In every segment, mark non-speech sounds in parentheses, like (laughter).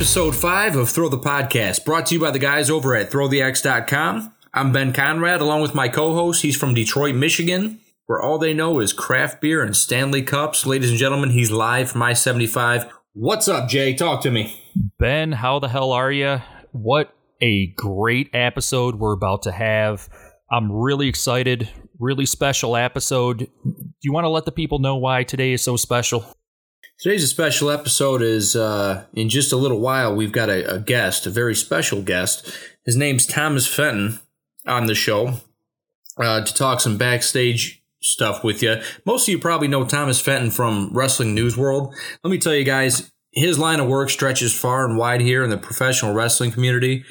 Episode five of Throw the Podcast, brought to you by the guys over at throwthex.com. I'm Ben Conrad, along with my co host. He's from Detroit, Michigan, where all they know is craft beer and Stanley Cups. Ladies and gentlemen, he's live from I 75. What's up, Jay? Talk to me. Ben, how the hell are you? What a great episode we're about to have. I'm really excited. Really special episode. Do you want to let the people know why today is so special? Today's a special episode. Is uh, in just a little while we've got a, a guest, a very special guest. His name's Thomas Fenton on the show uh, to talk some backstage stuff with you. Most of you probably know Thomas Fenton from Wrestling News World. Let me tell you guys, his line of work stretches far and wide here in the professional wrestling community.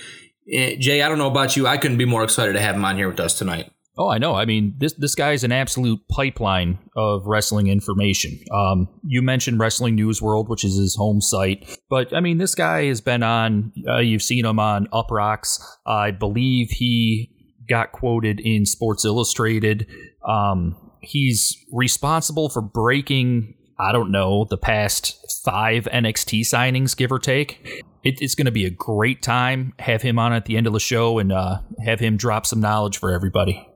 Eh, Jay, I don't know about you. I couldn't be more excited to have him on here with us tonight. Oh, I know. I mean, this this guy is an absolute pipeline of wrestling information. Um, you mentioned Wrestling News World, which is his home site, but I mean, this guy has been on. Uh, you've seen him on Uproxx. Uh, I believe he got quoted in Sports Illustrated. Um, he's responsible for breaking. I don't know the past five NXT signings, give or take. It, it's going to be a great time. Have him on at the end of the show and uh, have him drop some knowledge for everybody.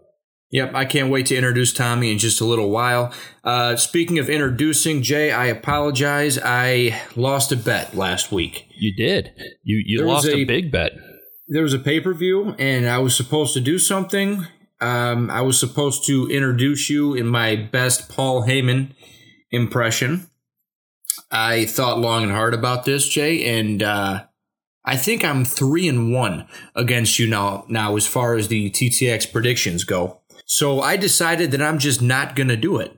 Yep, I can't wait to introduce Tommy in just a little while. Uh, speaking of introducing Jay, I apologize. I lost a bet last week. You did. You you lost a, a, big bet. There was a pay per view, and I was supposed to do something. Um, I was supposed to introduce you in my best Paul Heyman impression. I thought long and hard about this, Jay, and uh, I think I'm three and one against you now. Now, as far as the TTX predictions go. So I decided that I'm just not going to do it.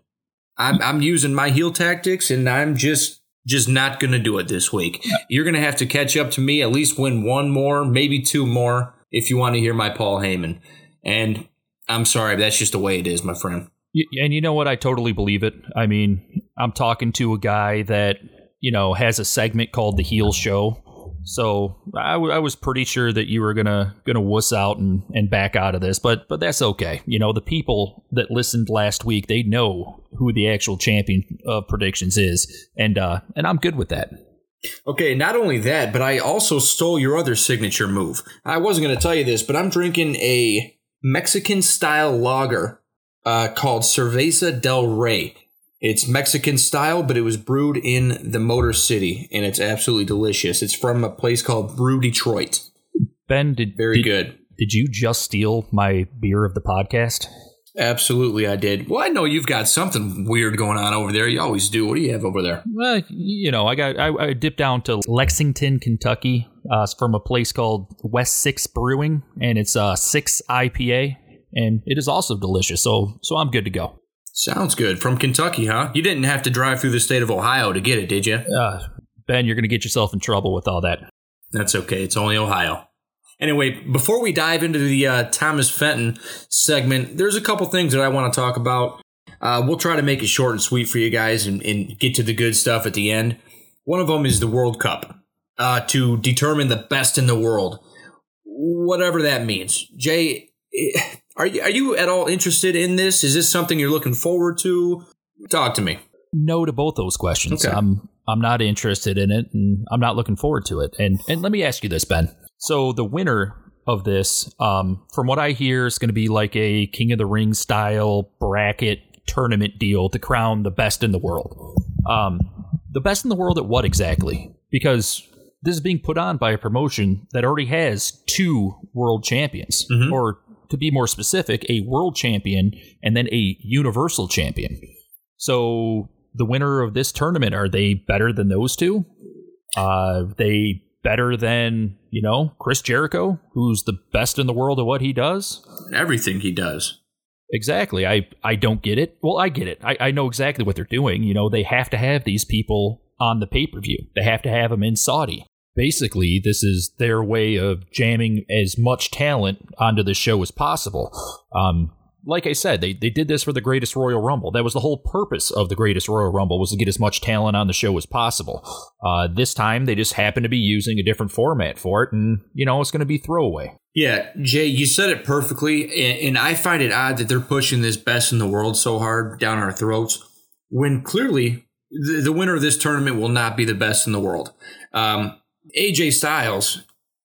I'm, I'm using my heel tactics and I'm just just not going to do it this week. You're going to have to catch up to me, at least win one more, maybe two more if you want to hear my Paul Heyman. And I'm sorry, that's just the way it is, my friend. And you know what? I totally believe it. I mean, I'm talking to a guy that, you know, has a segment called The Heel Show so I, w- I was pretty sure that you were gonna gonna wuss out and, and back out of this, but but that's okay. You know, the people that listened last week they know who the actual champion of predictions is, and uh, and I'm good with that. Okay, not only that, but I also stole your other signature move. I wasn't to tell you this, but I'm drinking a Mexican style lager uh, called Cerveza del Rey. It's Mexican style, but it was brewed in the Motor City, and it's absolutely delicious. It's from a place called Brew Detroit. Ben, did very did, good. Did you just steal my beer of the podcast? Absolutely, I did. Well, I know you've got something weird going on over there. You always do. What do you have over there? Well, you know, I got I, I dipped down to Lexington, Kentucky, uh, from a place called West Six Brewing, and it's a uh, six IPA, and it is also delicious. So, so I'm good to go. Sounds good. From Kentucky, huh? You didn't have to drive through the state of Ohio to get it, did you? Uh, ben, you're going to get yourself in trouble with all that. That's okay. It's only Ohio. Anyway, before we dive into the uh, Thomas Fenton segment, there's a couple things that I want to talk about. Uh, we'll try to make it short and sweet for you guys and, and, get to the good stuff at the end. One of them is the World Cup uh, to determine the best in the world, whatever that means. Jay, are you are you at all interested in this? Is this something you're looking forward to? Talk to me. No to both those questions. Okay. I'm I'm not interested in it, and I'm not looking forward to it. And and let me ask you this, Ben. So the winner of this, um, from what I hear, is going to be like a King of the Ring style bracket tournament deal to crown the best in the world. Um, the best in the world at what exactly? Because this is being put on by a promotion that already has two world champions, mm-hmm. or to be more specific, a world champion and then a universal champion. So the winner of this tournament, are they better than those two? Uh, they better than, you know, Chris Jericho, who's the best in the world at what he does? Everything he does. Exactly. I, I don't get it. Well, I get it. I, I know exactly what they're doing. You know, they have to have these people on the pay per view, they have to have them in Saudi basically this is their way of jamming as much talent onto the show as possible. Um, like I said, they, they did this for the Greatest Royal Rumble. That was the whole purpose of the Greatest Royal Rumble was to get as much talent on the show as possible. Uh, this time, they just happen to be using a different format for it, and you know it's going to be throwaway. Yeah, Jay, you said it perfectly, and, and I find it odd that they're pushing this best in the world so hard down our throats when clearly the, the winner of this tournament will not be the best in the world. Um, AJ Styles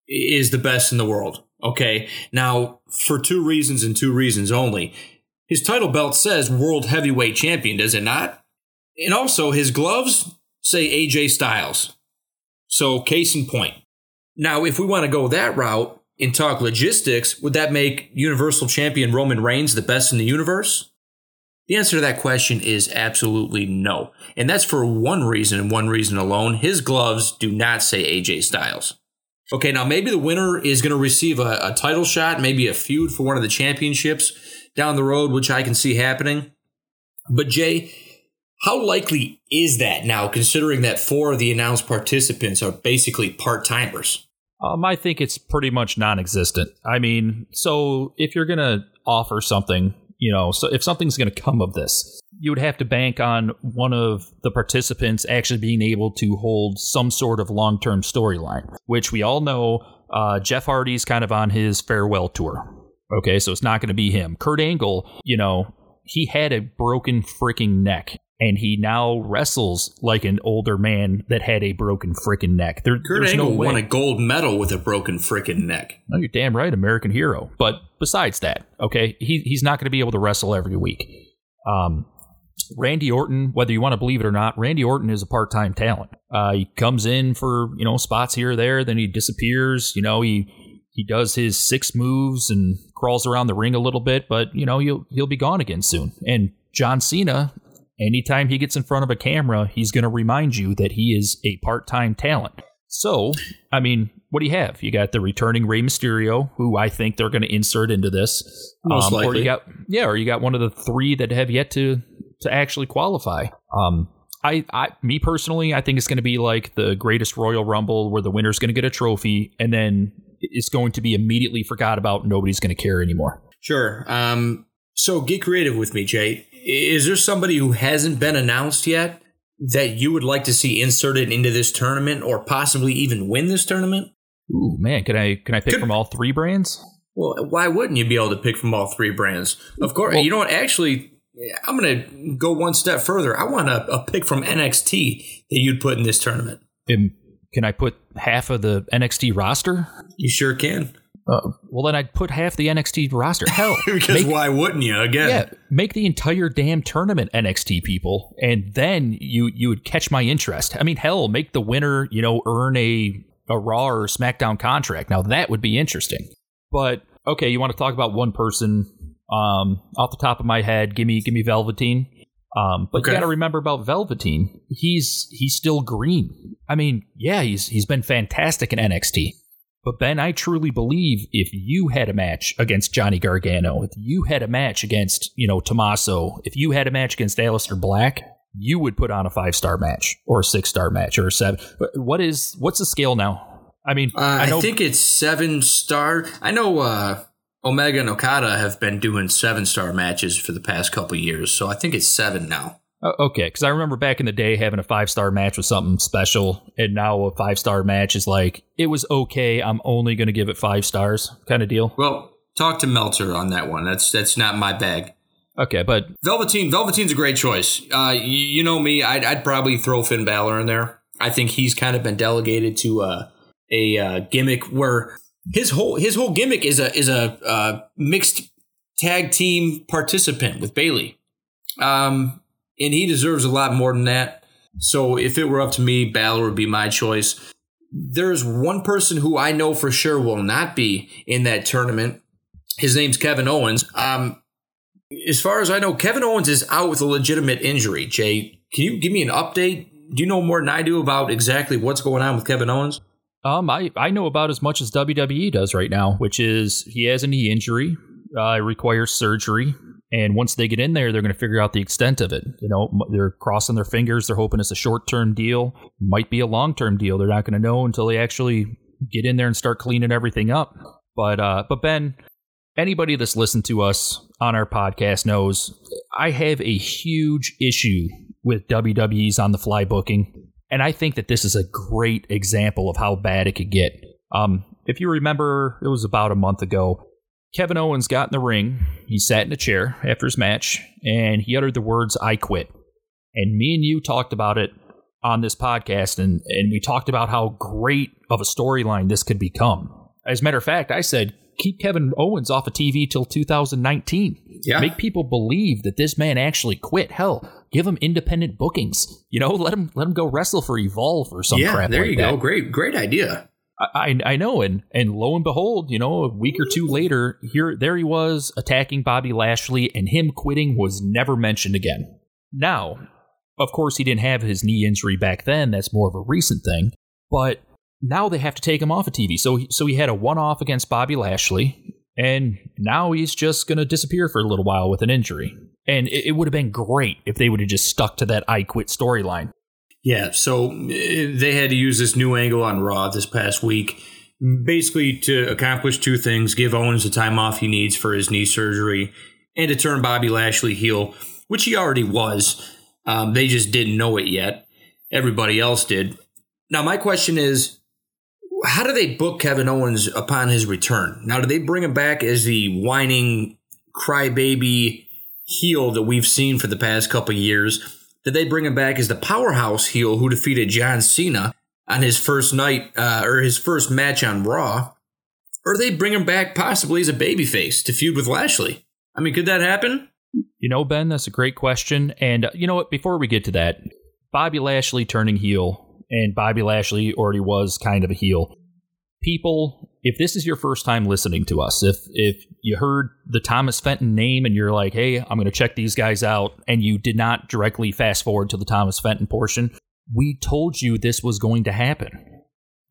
is the best in the world. Okay. Now, for two reasons and two reasons only. His title belt says World Heavyweight Champion, does it not? And also, his gloves say AJ Styles. So, case in point. Now, if we want to go that route and talk logistics, would that make Universal Champion Roman Reigns the best in the universe? The answer to that question is absolutely no. And that's for one reason and one reason alone. His gloves do not say AJ Styles. Okay, now maybe the winner is going to receive a, a, title shot, maybe a feud for one of the championships down the road, which I can see happening. But Jay, how likely is that now, considering that four of the announced participants are basically part timers? Um, I think it's pretty much non existent. I mean, so if you're going to offer something, you know, so if something's going to come of this, you would have to bank on one of the participants actually being able to hold some sort of long term storyline, which we all know uh, Jeff Hardy's kind of on his farewell tour. Okay, so it's not going to be him. Kurt Angle, you know, he had a broken freaking neck and he now wrestles like an older man that had a broken freaking neck. There, Kurt Angle no won a gold medal with a broken freaking neck. No, you're damn right, American hero. But besides that, okay, he, he's not going to be able to wrestle every week. Um, Randy Orton, whether you want to believe it or not, Randy Orton is a part-time talent. Uh, he comes in for you know spots here or there, then he disappears. You know he he does his six moves and crawls around the ring a little bit, but you know he'll he'll be gone again soon. And John Cena anytime he gets in front of a camera, he's going to remind you that he is a part time talent. So, I mean, what do you have? You got the returning Rey Mysterio, who I think they're going to insert into this. Most um, likely. Or you got, yeah, or you got one of the three that have yet to to actually qualify. Um, I, I, me personally, I think it's going to be like the greatest Royal Rumble, where the winner's going to get a trophy, and then it's going to be immediately forgot about. Nobody's going to care anymore. Sure. Um, so get creative with me, Jay is there somebody who hasn't been announced yet that you would like to see inserted into this tournament or possibly even win this tournament? Ooh, man, can I can I pick Could, from all three brands? Well, why wouldn't you be able to pick from all three brands? Of course, well, you know what? Actually, I'm going to go one step further. I want a, a, pick from NXT that you'd put in this tournament. can I put half of the NXT roster? You sure can. Uh, well, then I'd put half the NXT roster. (laughs) Hell, because make, why wouldn't you? Again, yeah, make the entire damn tournament NXT people, and then you you would catch my interest. I mean, hell, make the winner, you know, earn a a Raw or SmackDown contract. Now that would be interesting. But okay, you want to talk about one person? Um, off the top of my head, give me give me Velveteen. Um, but okay. you got to remember about Velveteen. He's he's still green. I mean, yeah, he's he's been fantastic in NXT. But Ben, I truly believe if you had a match against Johnny Gargano, if you had a match against, you know, Tommaso, if you had a match against Aleister Black, you would put on a five star match or a six star match or a seven. What is what's the scale now? I mean, uh, I, I, think it's seven star. I know uh, Omega and Okada have been doing seven star matches for the past couple years, so I think it's seven now. Uh, okay, because I remember back in the day having a five star match was something special, and now a five star match is like it was okay. I'm only going to give it five stars, kind of deal. Well, talk to Meltzer on that one. That's that's not my bag. Okay, but Velveteen, Velveteen's a great choice. Uh, you, you, know me, I'd, I'd, probably throw Finn Balor in there. I think he's kind of been delegated to uh, a uh, gimmick where his whole his whole gimmick is a is a uh, mixed tag team participant with Bayley. Um, and he deserves a lot more than that. So if it were up to me, Balor would be my choice. There's one person who I know for sure will not be in that tournament. His name's Kevin Owens. Um, as far as I know, Kevin Owens is out with a legitimate injury. Jay, can you give me an update? Do you know more than I do about exactly what's going on with Kevin Owens? Um, I, I know about as much as WWE does right now, which is he has a knee injury, uh, requires surgery. And once they get in there, they're going to figure out the extent of it. You know, they're crossing their fingers. They're hoping it's a short term deal. Might be a long term deal. They're not going to know until they actually get in there and start cleaning everything up. But uh, but Ben, anybody that's listened to us on our podcast knows I have a huge issue with WWE's on the fly booking, and I think that this is a great example of how bad it could get. Um, if you remember, it was about a month ago. Kevin Owens got in the ring. He sat in a chair after his match and he uttered the words, I quit. And me and you talked about it on this podcast, and and we talked about how great of a storyline this could become. As a matter of fact, I said keep Kevin Owens off of TV till 2019. Yeah. Make people believe that this man actually quit. Hell, give him independent bookings. You know, let him let him go wrestle for Evolve or some yeah, crap. There like you that. go. Great, great idea. I, I know, and and lo and behold, you know, a week or two later, here there he was attacking Bobby Lashley, and him quitting was never mentioned again. Now, of course, he didn't have his knee injury back then. That's more of a recent thing. But now they have to take him off of TV. So so he had a one off against Bobby Lashley, and now he's just going to disappear for a little while with an injury. And it, it would have been great if they would have just stuck to that I quit storyline. Yeah, so eh, they had to use this new angle on Raw this past week, basically to accomplish two things: give Owens the time off he needs for his knee surgery, and to turn Bobby Lashley heel, which he already was. Um, they just didn't know it yet. Everybody else did. Now, my question is how do they book Kevin Owens upon his return? Now, do they bring him back as the whining crybaby heel that we've seen for the past couple years? Did they bring him back as the powerhouse heel who defeated John Cena on his first night uh, or his first match on Raw? Or they bring him back possibly as a babyface to feud with Lashley? I mean, could that happen? You know, Ben, that's a great question. And uh, you know what? Before we get to that, Bobby Lashley turning heel and Bobby Lashley already was kind of a heel. People, if this is your first time listening to us, if if you heard the Thomas Fenton name and you're like, "Hey, I'm going to check these guys out," and you did not directly fast forward to the Thomas Fenton portion, we told you this was going to happen.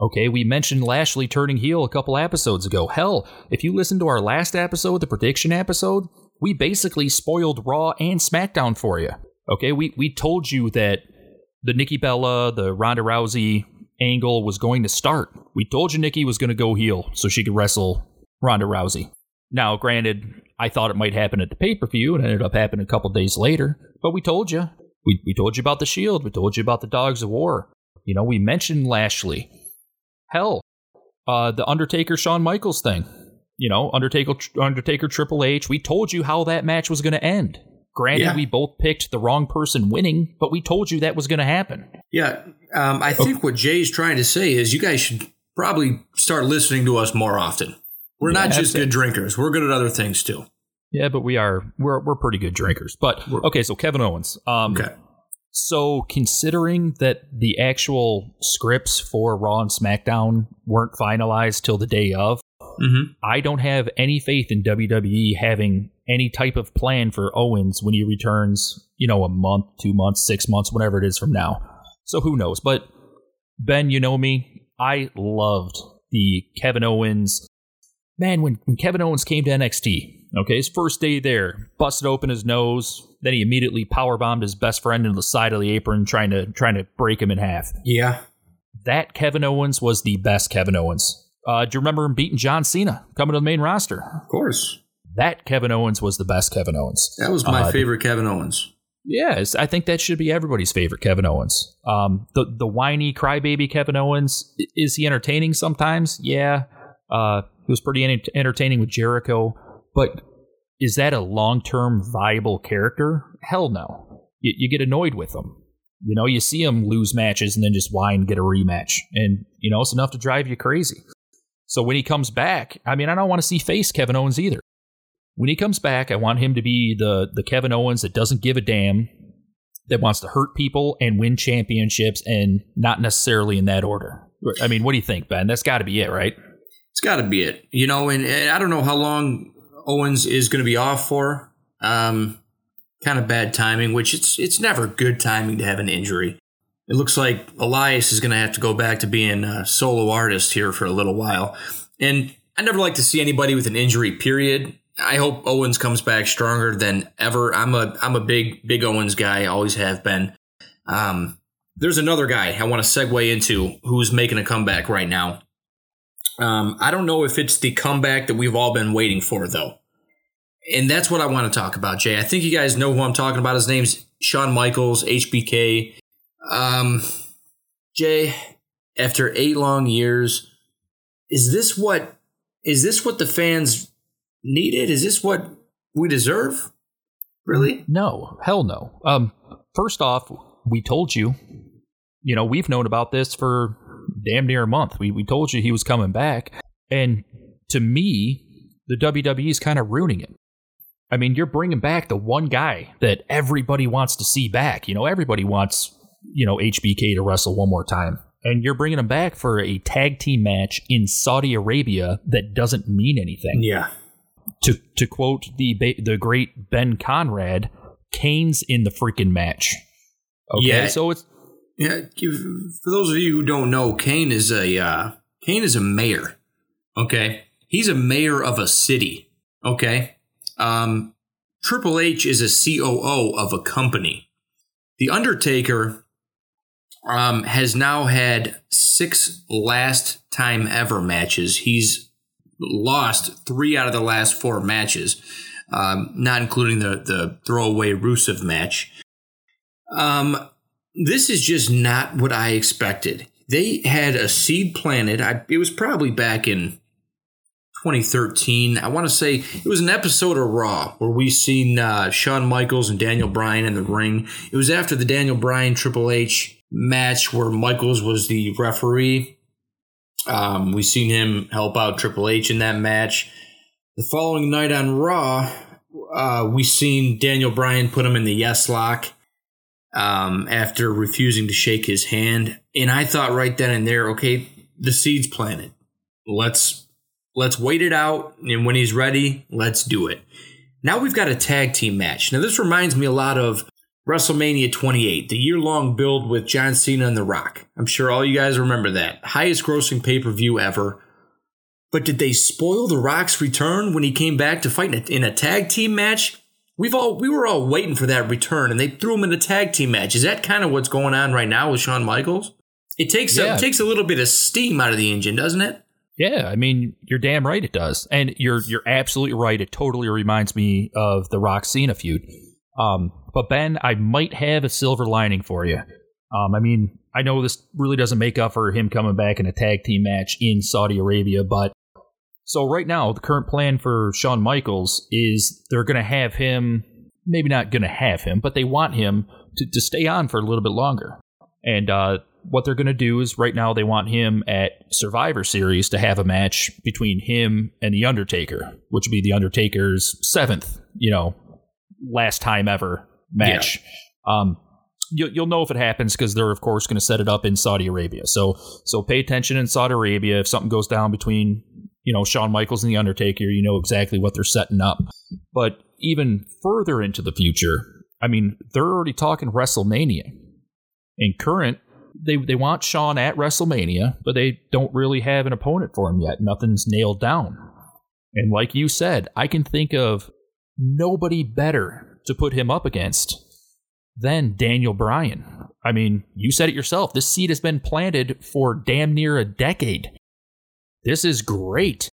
Okay, we mentioned Lashley turning heel a couple episodes ago. Hell, if you listened to our last episode, the prediction episode, we basically spoiled Raw and SmackDown for you. Okay, we we told you that the Nikki Bella, the Ronda Rousey angle was going to start. We told you Nikki was going to go heel so she could wrestle Ronda Rousey. Now, granted, I thought it might happen at the pay per view, and it ended up happening a couple days later. But we told you. We, we told you about the Shield. We told you about the Dogs of War. You know, we mentioned Lashley. Hell, uh, the Undertaker Shawn Michaels thing. You know, Undertaker Undertaker Triple H. We told you how that match was going to end. Granted, yeah. we both picked the wrong person winning, but we told you that was going to happen. Yeah, um, I think okay. what Jay's trying to say is you guys should probably start listening to us more often. We're yeah, not just good drinkers; we're good at other things too. Yeah, but we are we're we're pretty good drinkers. But okay, so Kevin Owens. Um, okay. So considering that the actual scripts for Raw and SmackDown weren't finalized till the day of, mm-hmm. I don't have any faith in WWE having any type of plan for Owens when he returns, you know, a month, two months, six months, whatever it is from now. So who knows? But Ben, you know me. I loved the Kevin Owens. Man, when, when Kevin Owens came to NXT, okay, his first day there, busted open his nose, then he immediately power bombed his best friend into the side of the apron, trying to trying to break him in half. Yeah, that Kevin Owens was the best Kevin Owens. Uh, do you remember him beating John Cena coming to the main roster? Of course that Kevin Owens was the best Kevin Owens. That was my uh, favorite Kevin Owens. Yes, I think that should be everybody's favorite Kevin Owens. Um, the the whiny crybaby Kevin Owens is he entertaining sometimes? Yeah, uh, he was pretty entertaining with Jericho, but is that a long term viable character? Hell no. You, you get annoyed with him. You know, you see him lose matches and then just whine, get a rematch, and you know it's enough to drive you crazy. So when he comes back, I mean, I don't want to see face Kevin Owens either when he comes back, I want him to be the the Kevin Owens that doesn't give a damn, that wants to hurt people and win championships, and not necessarily in that order. I mean, what do you think, Ben? That's got to be it, right? It's got to be it. You know, and, and, I don't know how long Owens is going to be off for. Um, kind of bad timing, which it's it's never good timing to have an injury. It looks like Elias is going to have to go back to being a solo artist here for a little while. And I never like to see anybody with an injury, period. I hope Owens comes back stronger than ever. I'm a I'm a big big Owens guy. Always have been. Um, there's another guy I want to segue into who's making a comeback right now. Um, I don't know if it's the comeback that we've all been waiting for though, and that's what I want to talk about, Jay. I think you guys know who I'm talking about. His name's Shawn Michaels, HBK. Um, Jay, after eight long years, is this what is this what the fans needed? Is this what we deserve? Really? No, hell no. Um, first off, we told you You know, we've known about this for damn near a month. We we told you he was coming back, and to me, the WWE is kind of ruining it. I mean, you're bringing back the one guy that everybody wants to see back. You know, everybody wants you know HBK to wrestle one more time, and you're bringing him back for a tag team match in Saudi Arabia that doesn't mean anything. Yeah. To to quote the the great Ben Conrad, Kane's in the freaking match. Okay, yeah. so it's yeah. For those of you who don't know, Kane is a uh, Kane is a mayor. Okay, he's a mayor of a city. Okay, um, Triple H is a COO of a company. The Undertaker um, has now had six last time ever matches. He's lost three out of the last four matches, um, not including the the throwaway Rusev match. Um, this is just not what I expected. They had a seed planted. I, it was probably back in 2013. I want to say it was an episode of Raw where we seen uh, Shawn Michaels and Daniel Bryan in the ring. It was after the Daniel Bryan Triple H match where Michaels was the referee. Um, we seen him help out Triple H in that match. The following night on Raw, uh, we seen Daniel Bryan put him in the yes lock um, after refusing to shake his hand, and I thought right then and there, okay, the seeds planted. Let's let's wait it out, and when he's ready, let's do it. Now we've got a tag team match. Now this reminds me a lot of WrestleMania 28, the year long build with John Cena and The Rock. I'm sure all you guys remember that. Highest grossing pay per view ever. But did they spoil The Rock's return when he came back to fight in a tag team match? We've all we were all waiting for that return, and they threw him in a tag team match. Is that kind of what's going on right now with Shawn Michaels? It takes yeah. a, it takes a little bit of steam out of the engine, doesn't it? Yeah, I mean, you're damn right it does, and you're you're absolutely right. It totally reminds me of the Rock Cena feud. Um, but Ben, I might have a silver lining for you. Um, I mean, I know this really doesn't make up for him coming back in a tag team match in Saudi Arabia, but so right now the current plan for Shawn Michaels is they're going to have him, maybe not going to have him, but they want him to, to stay on for a little bit longer. And uh, what they're going to do is right now they want him at Survivor Series to have a match between him and the Undertaker, which would be the Undertaker's seventh, you know, last time ever match. Yeah. Um, you, you'll know if it happens because they're of course going to set it up in Saudi Arabia. So so pay attention in Saudi Arabia. If something goes down between you know Shawn Michaels and the Undertaker, you know exactly what they're setting up. But even further into the future, I mean, they're already talking WrestleMania. In current, they they want Shawn at WrestleMania, but they don't really have an opponent for him yet. Nothing's nailed down. And like you said, I can think of nobody better to put him up against than Daniel Bryan. I mean, you said it yourself. This seed has been planted for damn near a decade. This is great.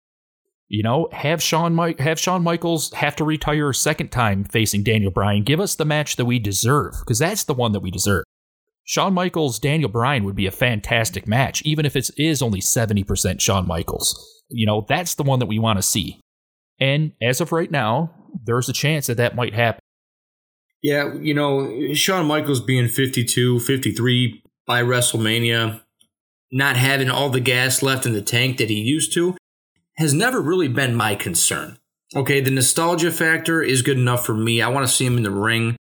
You know, have Shawn Mike have Shawn Michaels have to retire a second time facing Daniel Bryan. Give us the match that we deserve, because that's the one that we deserve. Shawn Michaels, Daniel Bryan would be a fantastic match, even if it is only 70% Shawn Michaels. You know, that's the one that we want to see. And as of right now, there's a chance that that might happen. Yeah, you know, Shawn Michaels being 52, 53 by WrestleMania, not having all the gas left in the tank that he used to, has never really been my concern. Okay, the nostalgia factor is good enough for me. I want to see him in the ring.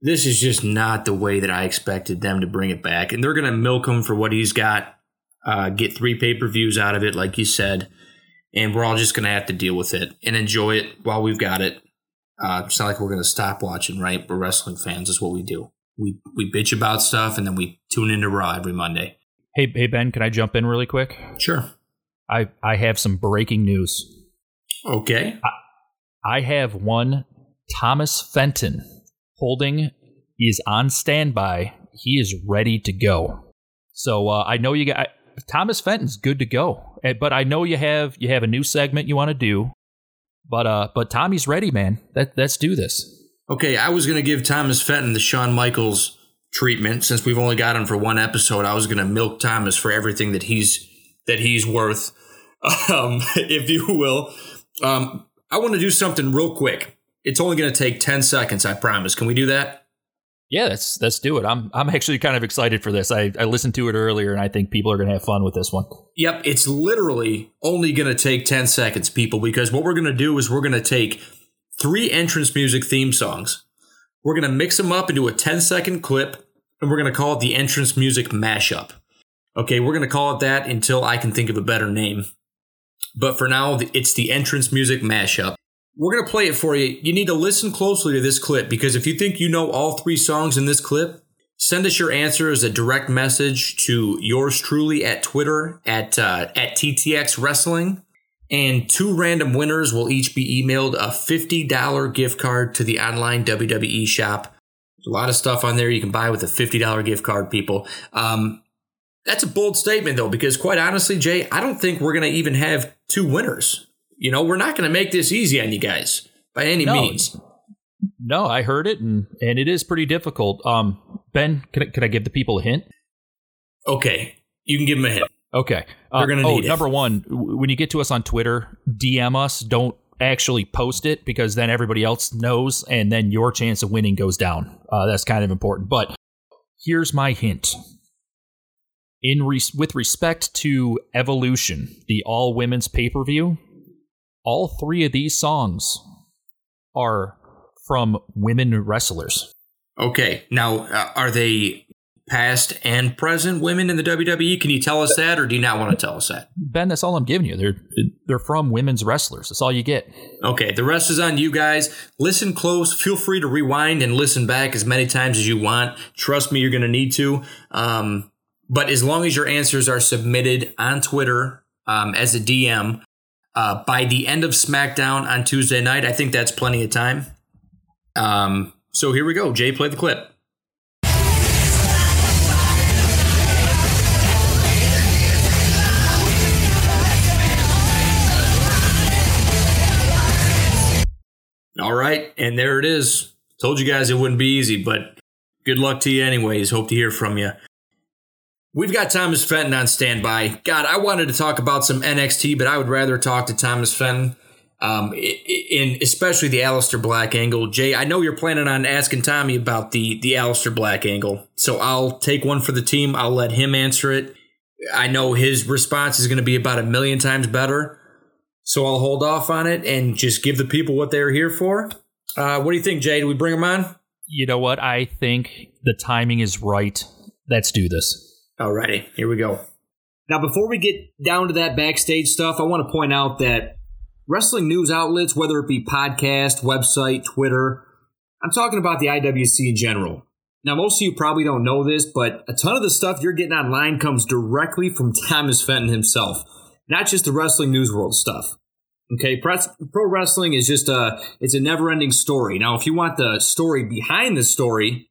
This is just not the way that I expected them to bring it back. And they're going to milk him for what he's got, uh, get three pay per views out of it, like you said and we're all just going to have to deal with it and enjoy it while we've got it. Uh, it's not like we're going to stop watching, right? We're wrestling fans. Is what we do. We we bitch about stuff and then we tune into Raw every Monday. Hey, hey Ben, can I jump in really quick? Sure. I I have some breaking news. Okay. I, I have one Thomas Fenton holding. Is on standby. He is ready to go. So uh, I know you got Thomas Fenton's good to go. Eh, but I know you have you have a new segment you want to do. But uh but Tommy's ready, man. Let, let's do this. Okay, I was gonna give Thomas Fenton the Shawn Michaels treatment since we've only got him for one episode. I was gonna milk Thomas for everything that he's that he's worth, (laughs) um, (laughs) if you will. Um, I want to do something real quick. It's only to take 10 seconds, I promise. Can we do that? Yeah, let's let's do it. I'm I'm actually kind of excited for this. I, I listened to it earlier and I think people are gonna have fun with this one. Yep, it's literally only gonna take 10 seconds, people, because what we're gonna do is we're gonna take three entrance music theme songs. We're gonna mix them up into a 10 second clip, and we're gonna call it the entrance music mashup. Okay, we're gonna call it that until I can think of a better name. But for now, it's the entrance music mashup. We're going to play it for you. You need to listen closely to this clip because if you think you know all three songs in this clip, send us your answer as a direct message to yours truly at Twitter at uh, at TTX Wrestling. And two random winners will each be emailed a $50 gift card to the online WWE shop. There's a lot of stuff on there you can buy with a $50 gift card, people. Um, that's a bold statement, though, because quite honestly, Jay, I don't think we're going to even have two winners. You know, we're not going to make this easy on you guys by any no, means. No, I heard it, and and it is pretty difficult. Um, Ben, can I, can I give the people a hint? Okay, you can give them a hint. Okay, uh, gonna oh, number one, when you get to us on Twitter, DM us. Don't actually post it because then everybody else knows, and then your chance of winning goes down. Uh, that's kind of important. But here's my hint in re- with respect to Evolution, the all women's pay per view, all three of these songs are from women wrestlers. Okay, now uh, are they past and present women in the WWE? Can you tell us that, or do you not want to tell us that? Ben, that's all I'm giving you. They're they're from women's wrestlers. That's all you get. Okay, the rest is on you guys. Listen close. Feel free to rewind and listen back as many times as you want. Trust me, you're going to need to. Um, but as long as your answers are submitted on Twitter um, as a DM uh, by the end of SmackDown on Tuesday night, I think that's plenty of time. Um, so here we go. Jay, play the clip. All right, and there it is. Told you guys it wouldn't be easy, but good luck to you anyways. Hope to hear from you. We've got Thomas Fenton on standby. God, I wanted to talk about some NXT, but I would rather talk to Thomas Fenton, um, in especially the Aleister Black angle. Jay, I know you're planning on asking Tommy about the the Aleister Black angle, so I'll take one for the team. I'll let him answer it. I know his response is going to be about a million times better, so I'll hold off on it and just give the people what they're here for. Uh, what do you think, Jay? Do we bring him on? You know what? I think the timing is right. Let's do this. Alrighty, here we go. Now, before we get down to that backstage stuff, I want to point out that wrestling news outlets, whether it be podcast, website, Twitter, I'm talking about the IWC in general. Now, most of you probably don't know this, but a ton of the stuff you're getting online comes directly from (laughs) Thomas Fenton himself, not just the wrestling news world stuff. Okay, pro wrestling is just a it's a never ending story. Now, if you want the story behind the story,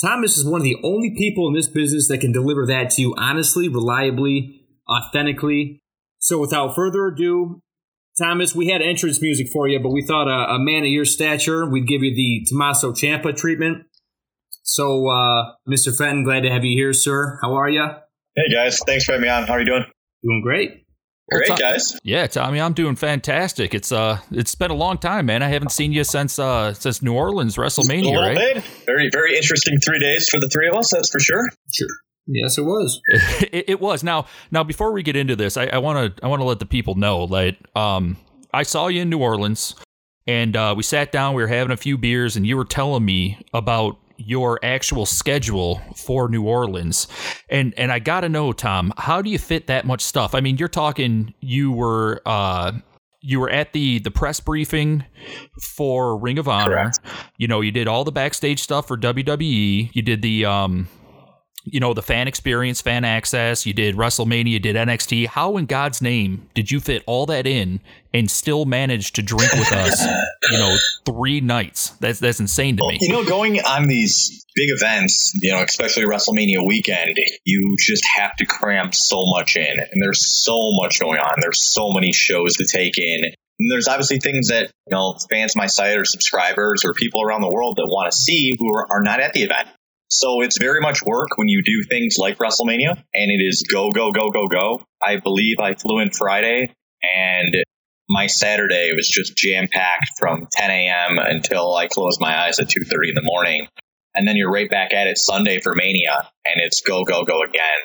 Thomas is one of the only people in this business that can deliver that to you honestly, reliably, authentically. So without further ado, Thomas, we had entrance music for you, but we thought a, a man of your stature, we'd give you the Tommaso Ciampa treatment. So, uh, Mr. Fenton, glad to have you here, sir. How are you? Hey, guys. Thanks for having me on. How are you doing? Doing great. Great, well, guys. Yeah, Tommy, I'm doing fantastic. It's uh, it's been a long time, man. I haven't seen you since uh, since New Orleans WrestleMania, right? Bit. Very, very interesting three days for the three of us. That's for sure. Sure. Yes, it was. (laughs) it, it, was. Now, now, before we get into this, I want to I want to let the people know that um, I saw you in New Orleans, and uh, we sat down. We were having a few beers, and you were telling me about your actual schedule for New Orleans. And and I got to know Tom, how do you fit that much stuff? I mean, you're talking you were uh you were at the the press briefing for Ring of Honor. Correct. You know, you did all the backstage stuff for WWE. You did the um you know, the fan experience, fan access, you did WrestleMania, you did NXT. How in God's name did you fit all that in and still manage to drink with us, you know, (laughs) three nights? That's that's insane to me. You know, going on these big events, you know, especially WrestleMania weekend, you just have to cram so much in. And there's so much going on. There's so many shows to take in. And there's obviously things that, you know, fans of my site or subscribers or people around the world that want to see who are, are not at the event. So it's very much work when you do things like WrestleMania and it is go, go, go, go, go. I believe I flew in Friday and my Saturday was just jam packed from 10 a.m. until I closed my eyes at 2.30 in the morning. and then you're right back at it Sunday for Mania, and it's go go go again.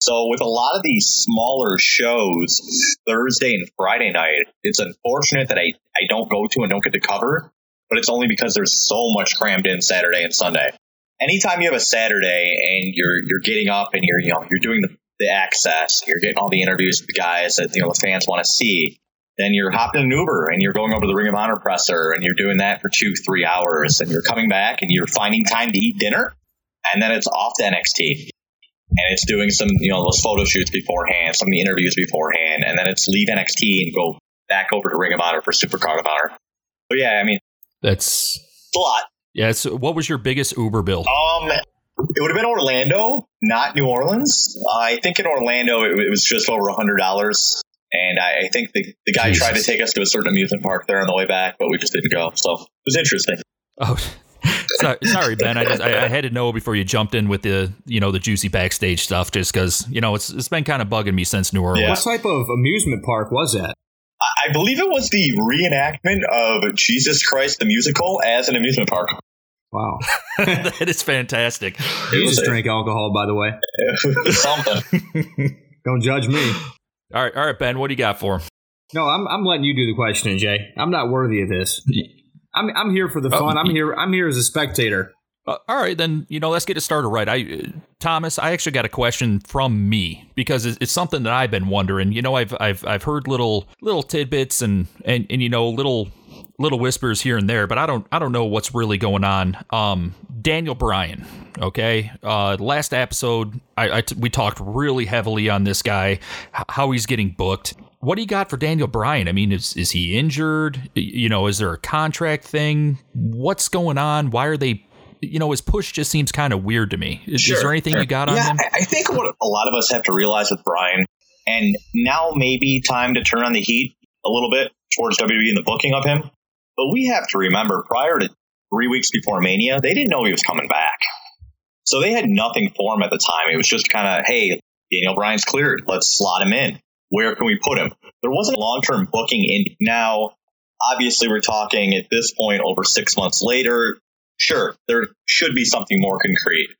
So with a lot of these smaller shows, Thursday and Friday night, it's unfortunate that I, I don't go to and don't get to cover, but it's only because there's so much crammed in Saturday and Sunday. Anytime you have a Saturday and you're you're getting up and you're you know you're doing the, the access, you're getting all the interviews with the guys that you know the fans want to see, then you're hopping an Uber and you're going over to the Ring of Honor presser and you're doing that for two, three hours and you're coming back and you're finding time to eat dinner and then it's off to NXT and it's doing some, you know, those photo shoots beforehand, some of the interviews beforehand, and then it's leave NXT and go back over to Ring of Honor for Supercard of Honor. So yeah, I mean, that's a lot. Yeah. So what was your biggest Uber bill? Um, it would have been Orlando, not New Orleans. Uh, I think in Orlando it, it was just over a hundred dollars. And I, I, think the, the guy Jesus. tried to take us to a certain amusement park there on the way back, but we just didn't go. So it was interesting. Oh, (laughs) sorry, sorry, Ben. I just I, I, had to know before you jumped in with the you know the juicy backstage stuff, just because you know it's it's been kind of bugging me since New Orleans. Yeah. What type of amusement park was that? I believe it was the reenactment of Jesus Christ the musical as an amusement park. Wow, (laughs) that is fantastic. You just drank alcohol, by the way. (laughs) Something. (laughs) Don't judge me. All right, all right, Ben. What do you got for him? No, I'm I'm letting you do the questioning, Jay. I'm not worthy of this. I'm I'm here for the oh, fun. I'm here. I'm here as a spectator. Uh, all right, then you know let's get it started right. I uh, Thomas, I actually got a question from me because it's, it's, something that I've been wondering. You know, I've I've I've heard little little tidbits and and and you know little little whispers here and there, but I don't I don't know what's really going on. Um, Daniel Bryan, okay. Uh, last episode, I, I t- we talked really heavily on this guy, how he's getting booked what do you got for Daniel Bryan? I mean, is is he injured? You know, is there a contract thing? What's going on? Why are they? You know, his push just seems kind of weird to me. Is, sure, is there anything sure. you got on yeah, him? I think what a lot of us have to realize with Bryan, and now maybe time to turn on the heat a little bit towards WWE and the booking of him. But we have to remember, prior to three weeks before Mania, they didn't know he was coming back. So they had nothing for him at the time. It was just kind of, hey, Daniel Bryan's cleared. Let's slot him in where can we put him? There wasn't long term booking in now. Obviously, we're talking at this point over six months later. Sure, there should be something more concrete.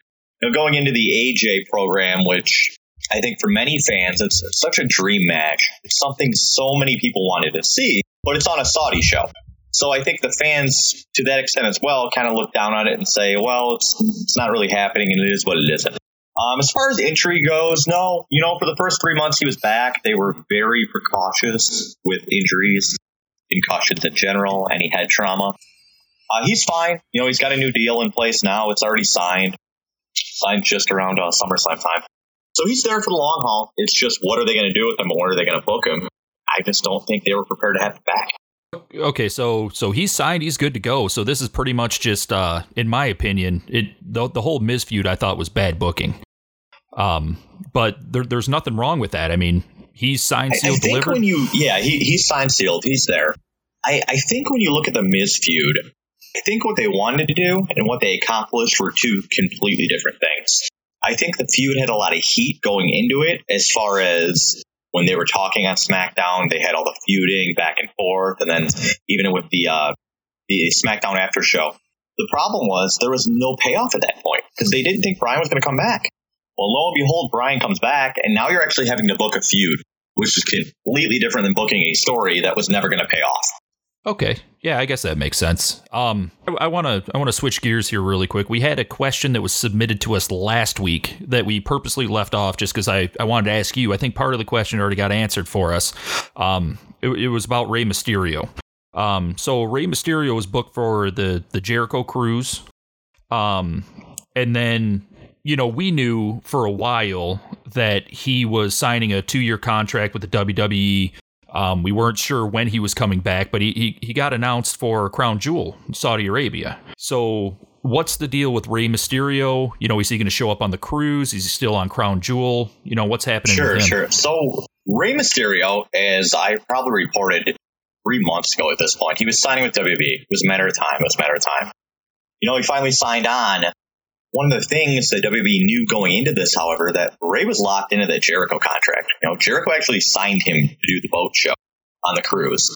Now, going into the AJ program, which I think for many fans, it's such a dream match. It's something so many people wanted to see, but it's on a Saudi show. So I think the fans, to that extent as well, kind of look down on it and say, well, it's, it's not really happening and it is what it isn't. Um, as far as injury goes, no. You know, for the first three months he was back, they were very precautious with injuries, concussions in general, any head trauma. Uh, he's fine. You know, he's got a new deal in place now. It's already signed. Signed just around uh, SummerSlam time. So he's there for the long haul. It's just what are they going to do with him? Where are they going to book him? I just don't think they were prepared to have him back. Okay, so so he's signed, he's good to go. So this is pretty much just, uh, in my opinion, it the, the whole Miz feud I thought was bad booking. Um, but there, there's nothing wrong with that. I mean, he's signed, sealed, I, I think delivered. When you, yeah, he, he's signed, sealed. He's there. I, I think when you look at the Miz feud, I think what they wanted to do and what they accomplished were two completely different things. I think the feud had a lot of heat going into it as far as when they were talking on SmackDown, they had all the feuding back and forth, and then even with the uh, the SmackDown after show. The problem was there was no payoff at that point because they didn't think Bryan was going to come back. Well, lo and behold, Bryan comes back, and now you're actually having to book a feud, which is completely different than booking a story that was never going to pay off. Okay, yeah, I guess that makes sense. Um, I want to I want to switch gears here really quick. We had a question that was submitted to us last week that we purposely left off just because I I wanted to ask you. I think part of the question already got answered for us. Um, it, it was about Rey Mysterio. Um, so Rey Mysterio was booked for the the Jericho Cruise. Um, and then you know, we knew for a while that he was signing a two year contract with the WWE. Um, we weren't sure when he was coming back, but he, he, he got announced for Crown Jewel, Saudi Arabia. So, what's the deal with Rey Mysterio? You know, is he going to show up on the cruise? Is he still on Crown Jewel? You know, what's happening? Sure, sure. So, Rey Mysterio, as I probably reported three months ago at this point, he was signing with WWE. It was a matter of time. It was a matter of time. You know, he finally signed on one of the things that WWE knew going into this, however, that Rey was locked into that Jericho contract. You know, Jericho actually signed him to do the boat show on the cruise.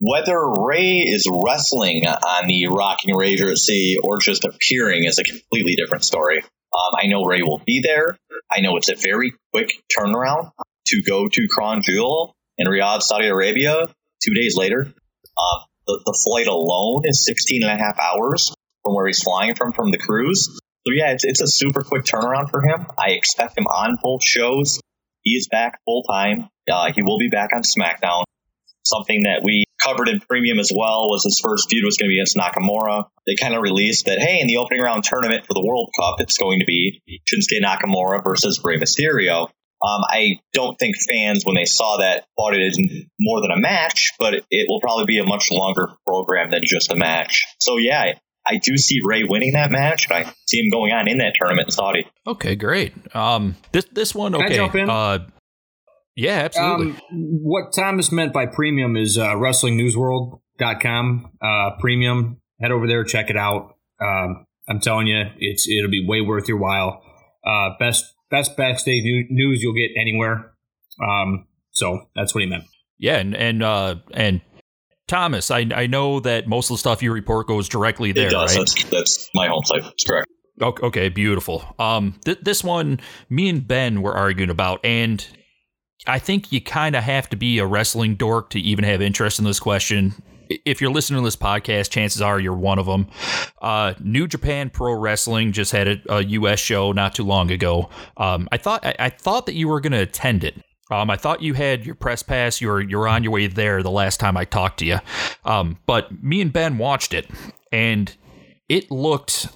whether Rey is wrestling on the Rocking Rager at Sea or just appearing is a completely different story. Um, I know Rey will be there. I know it's a very quick turnaround to go to Crown Jewel in Riyadh, Saudi Arabia, two days later. Um, the, the flight alone is 16 and a half hours from where he's flying from, from the cruise. So yeah, it's, it's a super quick turnaround for him. I expect him on both shows. He is back full time. Uh, he will be back on SmackDown. Something that we covered in premium as well was his first feud was going to be against Nakamura. They kind of released that, hey, in the opening round tournament for the World Cup, it's going to be Shinsuke Nakamura versus Rey Mysterio. Um, I don't think fans, when they saw that, thought it is more than a match, but it will probably be a much longer program than just a match. So yeah, I do see Rey winning that match. And I see him going on in that tournament in Saudi. Okay, great. Um, this this one, okay. Uh, yeah, absolutely. Um, what Thomas meant by premium is uh, WrestlingNewsWorld.com. Uh, premium. Head over there, check it out. Um, I'm telling you, it's it'll be way worth your while. Uh, best best backstage news you'll get anywhere. Um, so that's what he meant. Yeah, and and uh, and Thomas, I I know that most of the stuff you report goes directly there. It does. Right? That's, that's my home site. That's correct. Okay, beautiful. Um, th- this one, me and Ben were arguing about, and I think you kind of have to be a wrestling dork to even have interest in this question. If you're listening to this podcast, chances are you're one of them. Uh, New Japan Pro Wrestling just had a, a U.S. show not too long ago. Um, I thought I, I, thought that you were going to attend it. Um, I thought you had your press pass. You're you're on your way there the last time I talked to you. Um, but me and Ben watched it, and it looked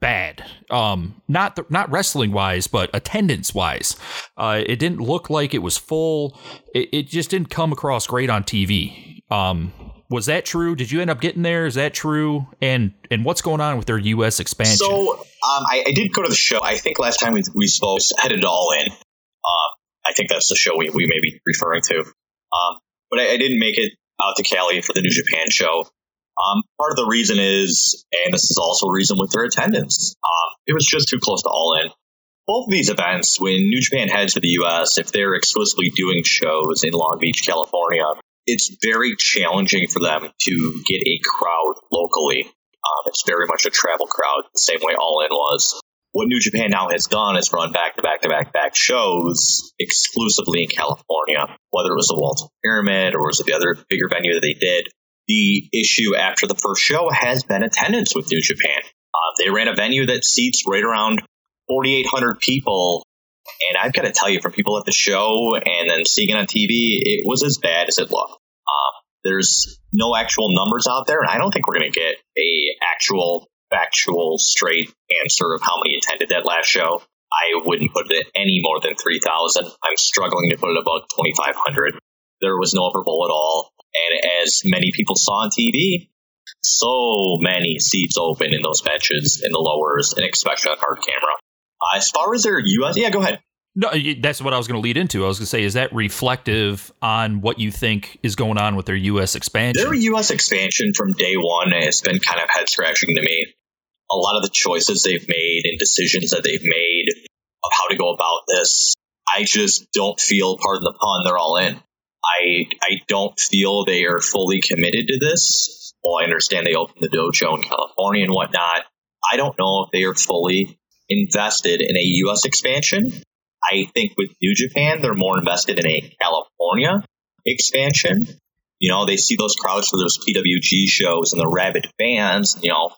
bad. Um, not the, not wrestling wise, but attendance wise. Uh, it didn't look like it was full. It, it just didn't come across great on TV. Um, was that true? Did you end up getting there? Is that true? And and what's going on with their U.S. expansion? So um, I, I, did go to the show. I think last time we, we spoke, headed all in. Uh, I think that's the show we, we may be referring to. Um, but I, I, didn't make it out to Cali for the New Japan show. Um, part of the reason is, and this is also a reason with their attendance, um, it was just too close to all in. Both of these events, when New Japan heads to the U.S., if they're exclusively doing shows in Long Beach, California, it's very challenging for them to get a crowd locally. Um, it's very much a travel crowd, the same way All In was. What New Japan now has done is run back to back to back to back shows exclusively in California, whether it was the Walter Pyramid or was it the other bigger venue that they did the issue after the first show has been attendance with New Japan. Uh, they ran a venue that seats right around 4,800 people. And I've got to tell you, from people at the show and then seeing it on TV, it was as bad as it looked. Um, there's no actual numbers out there, and I don't think we're going to get a actual, factual, straight answer of how many attended that last show. I wouldn't put it at any more than 3,000. I'm struggling to put it about 2,500. There was no upper bowl at all. And as many people saw on TV, so many seats open in those benches in the lowers, and especially on hard camera. Uh, as far as their US, yeah, go ahead. No, that's what I was going to lead into. I was going to say, is that reflective on what you think is going on with their U.S. expansion? Their U.S. expansion from day one has been kind of head scratching to me. A lot of the choices they've made and decisions that they've made of how to go about this, I just don't feel, pardon the pun, they're all in. I I don't feel they are fully committed to this. Well, I understand they opened the dojo in California and whatnot. I don't know if they are fully invested in a U.S. expansion. I think with New Japan, they're more invested in a California expansion. You know, they see those crowds for those PWG shows and the rabid fans. You know,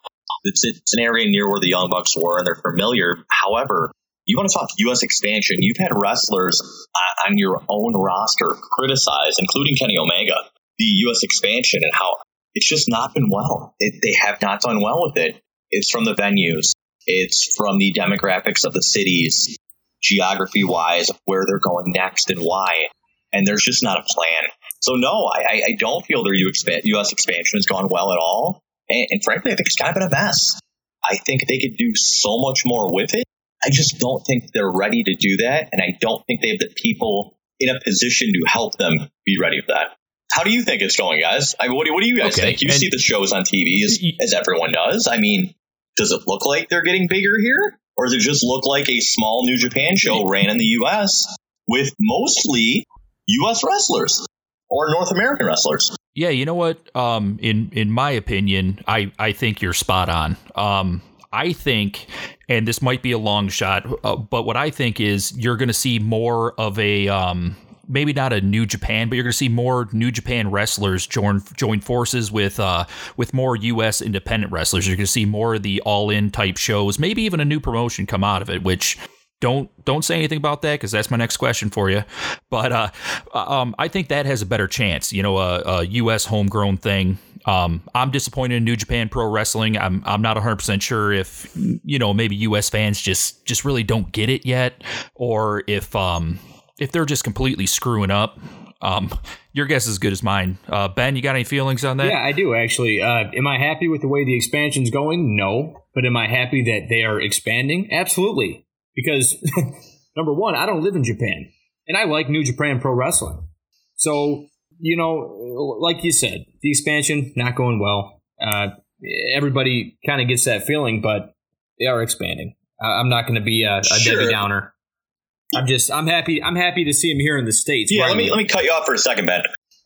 it's, it's an area near where the Young Bucks were and they're familiar. However, you want to talk U.S. expansion? You've had wrestlers uh, on your own roster criticize, including Kenny Omega, the U.S. expansion and how it's just not been well. It, they have not done well with it. It's from the venues. It's from the demographics of the cities, geography wise, where they're going next and why. And there's just not a plan. So no, I, I don't feel their U.S. expansion has gone well at all. And, and frankly, I think it's kind of been a mess. I think they could do so much more with it. I just don't think they're ready to do that. And I don't think they have the people in a position to help them be ready for that. How do you think it's going, guys? I mean, what, do, what do you guys okay. think? You and see the shows on TV as, as everyone does. I mean, does it look like they're getting bigger here? Or does it just look like a small New Japan show ran in the US with mostly US wrestlers or North American wrestlers? Yeah, you know what? Um, in in my opinion, I I think you're spot on. Um, I think, and this might be a long shot, uh, but what I think is you're going to see more of a um, maybe not a New Japan, but you're going to see more New Japan wrestlers join join forces with uh, with more U.S. independent wrestlers. You're going to see more of the all in type shows, maybe even a new promotion come out of it, which don't don't say anything about that because that's my next question for you. But uh, um, I think that has a better chance. You know, a, a U.S. homegrown thing. Um, I'm disappointed in New Japan Pro Wrestling. I'm I'm not 100 percent sure if you know maybe U.S. fans just just really don't get it yet, or if um if they're just completely screwing up. Um, your guess is as good as mine. Uh, ben, you got any feelings on that? Yeah, I do actually. Uh, am I happy with the way the expansion's going? No. But am I happy that they are expanding? Absolutely. Because (laughs) number one, I don't live in Japan, and I like New Japan Pro Wrestling. So you know, like you said, the expansion not going well. Uh, everybody kind of gets that feeling, but they are expanding. I'm not going to be a, a sure. Debbie Downer. I'm just I'm happy I'm happy to see him here in the states. Yeah, let me let me cut you off for a second, Ben.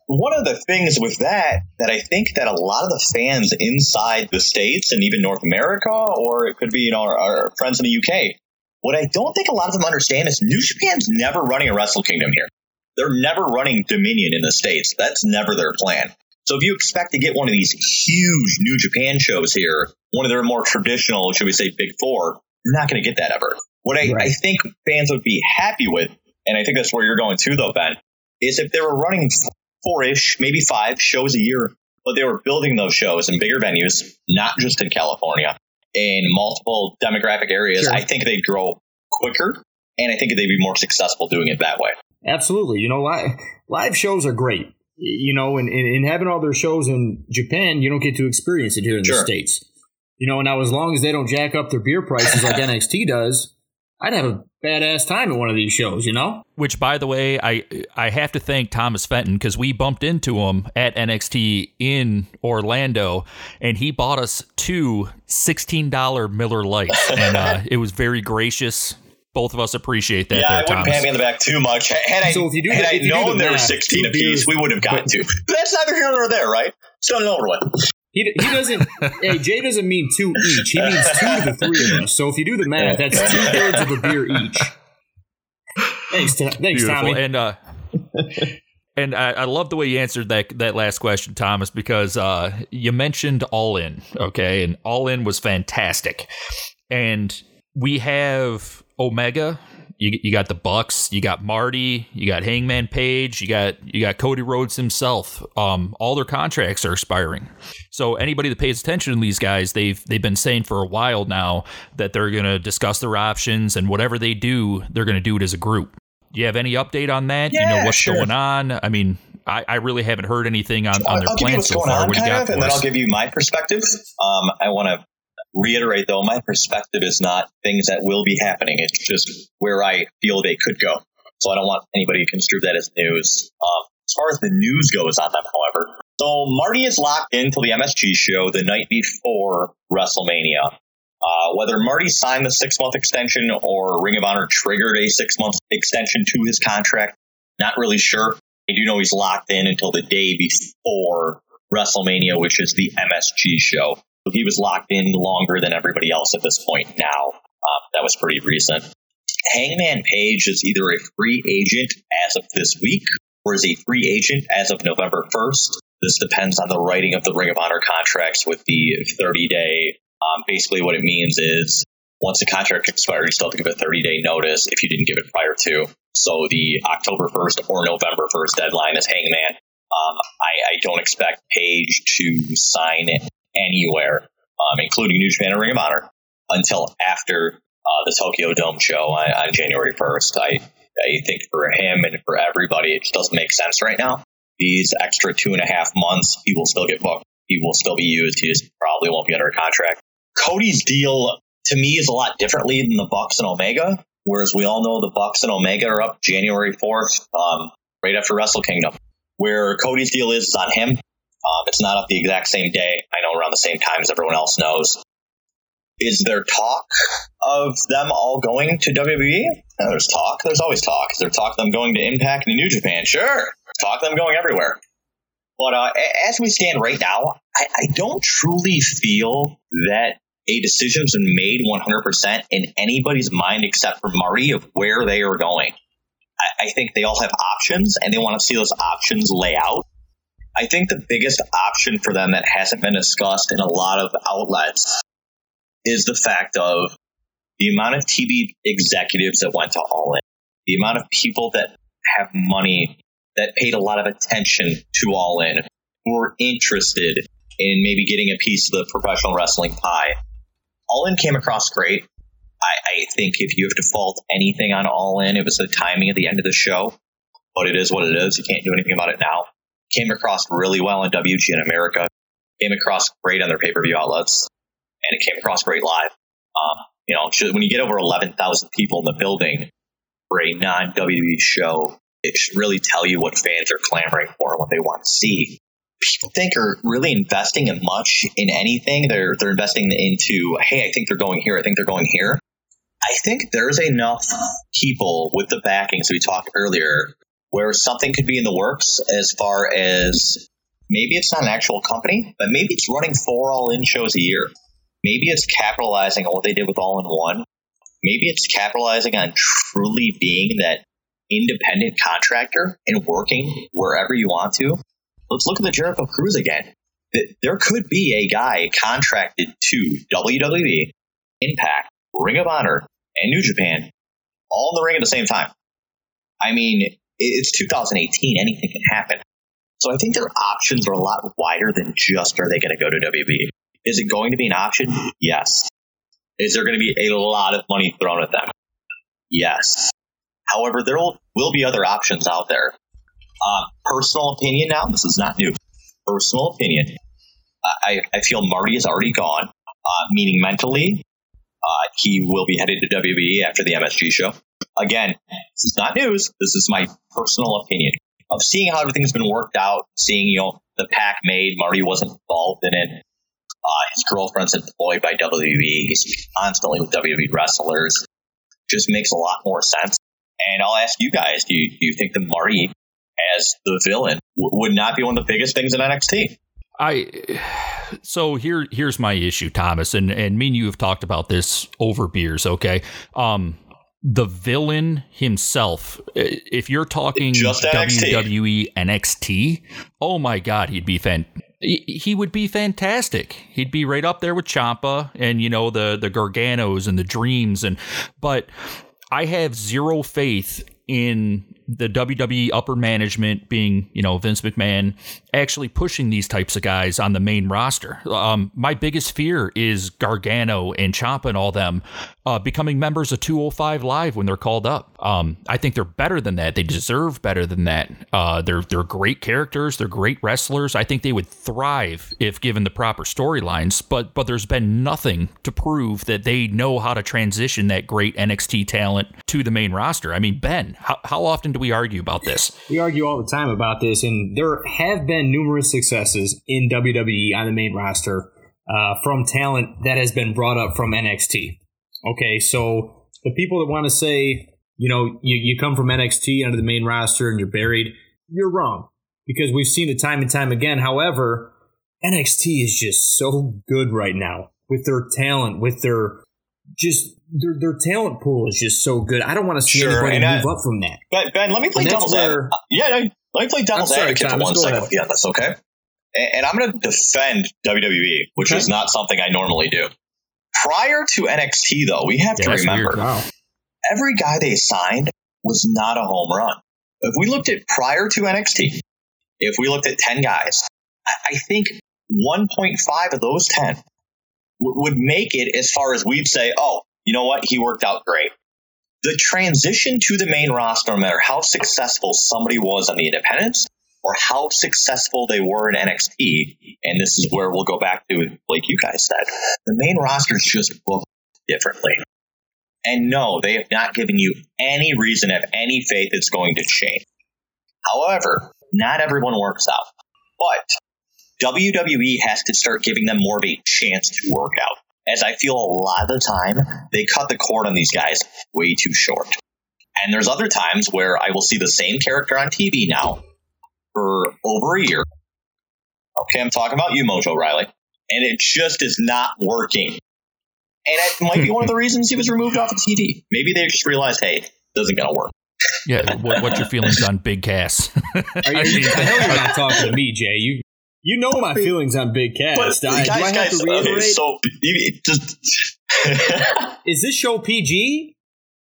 One of the things with that that I think that a lot of the fans inside the states and even North America, or it could be you know our, our friends in the UK, what I don't think a lot of them understand is New Japan's never running a Wrestle Kingdom here. They're never running Dominion in the states. That's never their plan. So if you expect to get one of these huge New Japan shows here, one of their more traditional, should we say, big four, you're not going to get that ever. What I, right. I think fans would be happy with, and I think that's where you're going to though, Ben, is if they were running four ish, maybe five shows a year, but they were building those shows in bigger venues, not just in California, in multiple demographic areas, sure. I think they'd grow quicker and I think they'd be more successful doing it that way. Absolutely. You know, live, live shows are great. You know, and, and, having all their shows in Japan, you don't get to experience it here in sure. the States. You know, now as long as they don't jack up their beer prices like (laughs) NXT does, I'd have a badass time at one of these shows, you know? Which, by the way, I I have to thank Thomas Fenton because we bumped into him at NXT in Orlando, and he bought us two $16 Miller Lites, (laughs) and uh, it was very gracious. Both of us appreciate that. Yeah, there, I wouldn't Thomas. pat me on the back too much. Had I, so if you do, had I known the there were 16 apiece, we would have gotten to. But that's neither here nor there, right? It's done and over with. He, he doesn't. (laughs) hey, Jay doesn't mean two each. He means two to the three of us. So if you do the math, that's two thirds of a beer each. Thanks, to, thanks, Beautiful. Tommy. And uh, and I, I, love the way you answered that that last question, Thomas, because uh, you mentioned All In, okay, and All In was fantastic, and we have Omega you, you got the Bucks, you got Marty, you got Hangman Page, you got you got Cody Rhodes himself. Um, all their contracts are expiring. So anybody that pays attention to these guys, they've they've been saying for a while now that they're going to discuss their options and whatever they do, they're going to do it as a group. Do you have any update on that? Yeah, you know what's sure. going on? I mean, I, I, really haven't heard anything on, on their I'll plans so far. What do you got of, and then I'll give you my perspective. Um, I want to reiterate though, my perspective is not things that will be happening. It's just where I feel they could go. So I don't want anybody to construe that as news. Um, as far as the news goes on them, however, so Marty is locked into the MSG show the night before WrestleMania. Uh, whether Marty signed the six month extension or Ring of Honor triggered a six month extension to his contract, not really sure. I do know he's locked in until the day before WrestleMania, which is the MSG show. He was locked in longer than everybody else at this point now. Um, that was pretty recent. Hangman Page is either a free agent as of this week or is a free agent as of November 1st. This depends on the writing of the Ring of Honor contracts with the 30 day. Um, basically, what it means is once the contract expires, you still have to give a 30 day notice if you didn't give it prior to. So the October 1st or November 1st deadline is Hangman. Um, I, I, don't expect Page to sign anywhere, um, including New Japan and Ring of Honor, until after uh, the Tokyo Dome show on, on January 1st. I, I think for him and for everybody, it just doesn't make sense right now. These extra two and a half months, he will still get booked. He will still be used. He just probably won't be under contract. Cody's deal to me is a lot differently than the Bucks and Omega. Whereas we all know the Bucks and Omega are up January 4th, um, right after Wrestle Kingdom. Where Cody's deal is, is on him. Um, it's not up the exact same day. I know around the same time as everyone else knows. Is there talk of them all going to WWE? No, there's talk. There's always talk. Is there talk of them going to Impact and New Japan? Sure. talk of them going everywhere. But uh, as we stand right now, I, I don't truly feel that a decision's been made 100% in anybody's mind except for Marty of where they are going. I, I think they all have options and they want to see those options lay out. I think the biggest option for them that hasn't been discussed in a lot of outlets is the fact of the amount of TV executives that went to All In, the amount of people that have money that paid a lot of attention to All In, who were interested in maybe getting a piece of the professional wrestling pie. All In came across great. I, I think if you have to fault anything on All In, it was the timing at the end of the show. But it is what it is. You can't do anything about it now. Came across really well in WGN America. Came across great on their pay per view outlets, and it came across great live. Um, you know, when you get over 11,000 people in the building for a non WWE show, it should really tell you what fans are clamoring for and what they want to see. People think are really investing in much in anything. They're they're investing into, hey, I think they're going here. I think they're going here. I think there's enough people with the backing. So we talked earlier where something could be in the works as far as maybe it's not an actual company, but maybe it's running four all in shows a year. Maybe it's capitalizing on what they did with all in one. Maybe it's capitalizing on truly being that independent contractor and working wherever you want to. Let's look at the Jericho Cruise again. There could be a guy contracted to WWE, Impact, Ring of Honor, and New Japan all in the ring at the same time. I mean, it's 2018. Anything can happen. So I think their options are a lot wider than just are they going to go to WB. Is it going to be an option? Yes. Is there going to be a lot of money thrown at them? Yes. However, there will, be other options out there. Uh, personal opinion now, this is not new. Personal opinion. I, I feel Marty is already gone, uh, meaning mentally. Uh, he will be headed to WWE after the MSG show. Again, this is not news. This is my personal opinion of seeing how everything's been worked out, seeing, you know, the pack made, Marty wasn't involved in it. Uh, his girlfriend's employed by WWE. He's constantly with WWE wrestlers. Just makes a lot more sense. And I'll ask you guys: Do you, do you think that Marty, as the villain, w- would not be one of the biggest things in NXT? I so here here's my issue, Thomas, and and me and you have talked about this over beers. Okay, um, the villain himself. If you're talking Just NXT. WWE NXT, oh my God, he'd be fan. He would be fantastic. He'd be right up there with Ciampa and you know the the Garganos and the Dreams and but I have zero faith in the WWE upper management being, you know, Vince McMahon actually pushing these types of guys on the main roster. Um, my biggest fear is Gargano and Ciampa and all them uh, becoming members of 205 Live when they're called up. Um, I think they're better than that. They deserve better than that. Uh, they're they're great characters. They're great wrestlers. I think they would thrive if given the proper storylines. But but there's been nothing to prove that they know how to transition that great NXT talent to the main roster. I mean, Ben, how, how often do we argue about this? We argue all the time about this, and there have been numerous successes in WWE on the main roster uh, from talent that has been brought up from NXT. Okay, so the people that want to say, you know, you, you come from NXT under the main roster and you're buried, you're wrong because we've seen it time and time again. However, NXT is just so good right now with their talent, with their just their, their talent pool is just so good. I don't want to see sure, anybody move I, up from that. Ben, ben let me play devil's advocate. Yeah, let me play devil's sorry, advocate for one second on this, okay? And, and I'm going to defend WWE, which okay. is not something I normally do. Prior to NXT, though, we have yeah, to remember wow. every guy they signed was not a home run. If we looked at prior to NXT, if we looked at 10 guys, I think 1.5 of those 10 w- would make it as far as we'd say, oh, you know what? He worked out great. The transition to the main roster, no matter how successful somebody was on the independents or how successful they were in NXT, and this is where we'll go back to, like you guys said, the main roster is just booked differently. And no, they have not given you any reason have any faith it's going to change. However, not everyone works out. But WWE has to start giving them more of a chance to work out. As I feel a lot of the time, they cut the cord on these guys way too short. And there's other times where I will see the same character on TV now for over a year, Okay, I'm talking about you, Mojo Rawley. And it just is not working. And it might be one of the (laughs) reasons he was removed off of TV. Maybe they just realized, hey, it doesn't gonna work. Yeah, what, what's your feelings (laughs) on Big Cass? Are you, I know you're not talking to me, Jay. You you know my feelings on Big Cass. But, guys, do I have guys, to reiterate? Okay, so, just (laughs) is this show PG?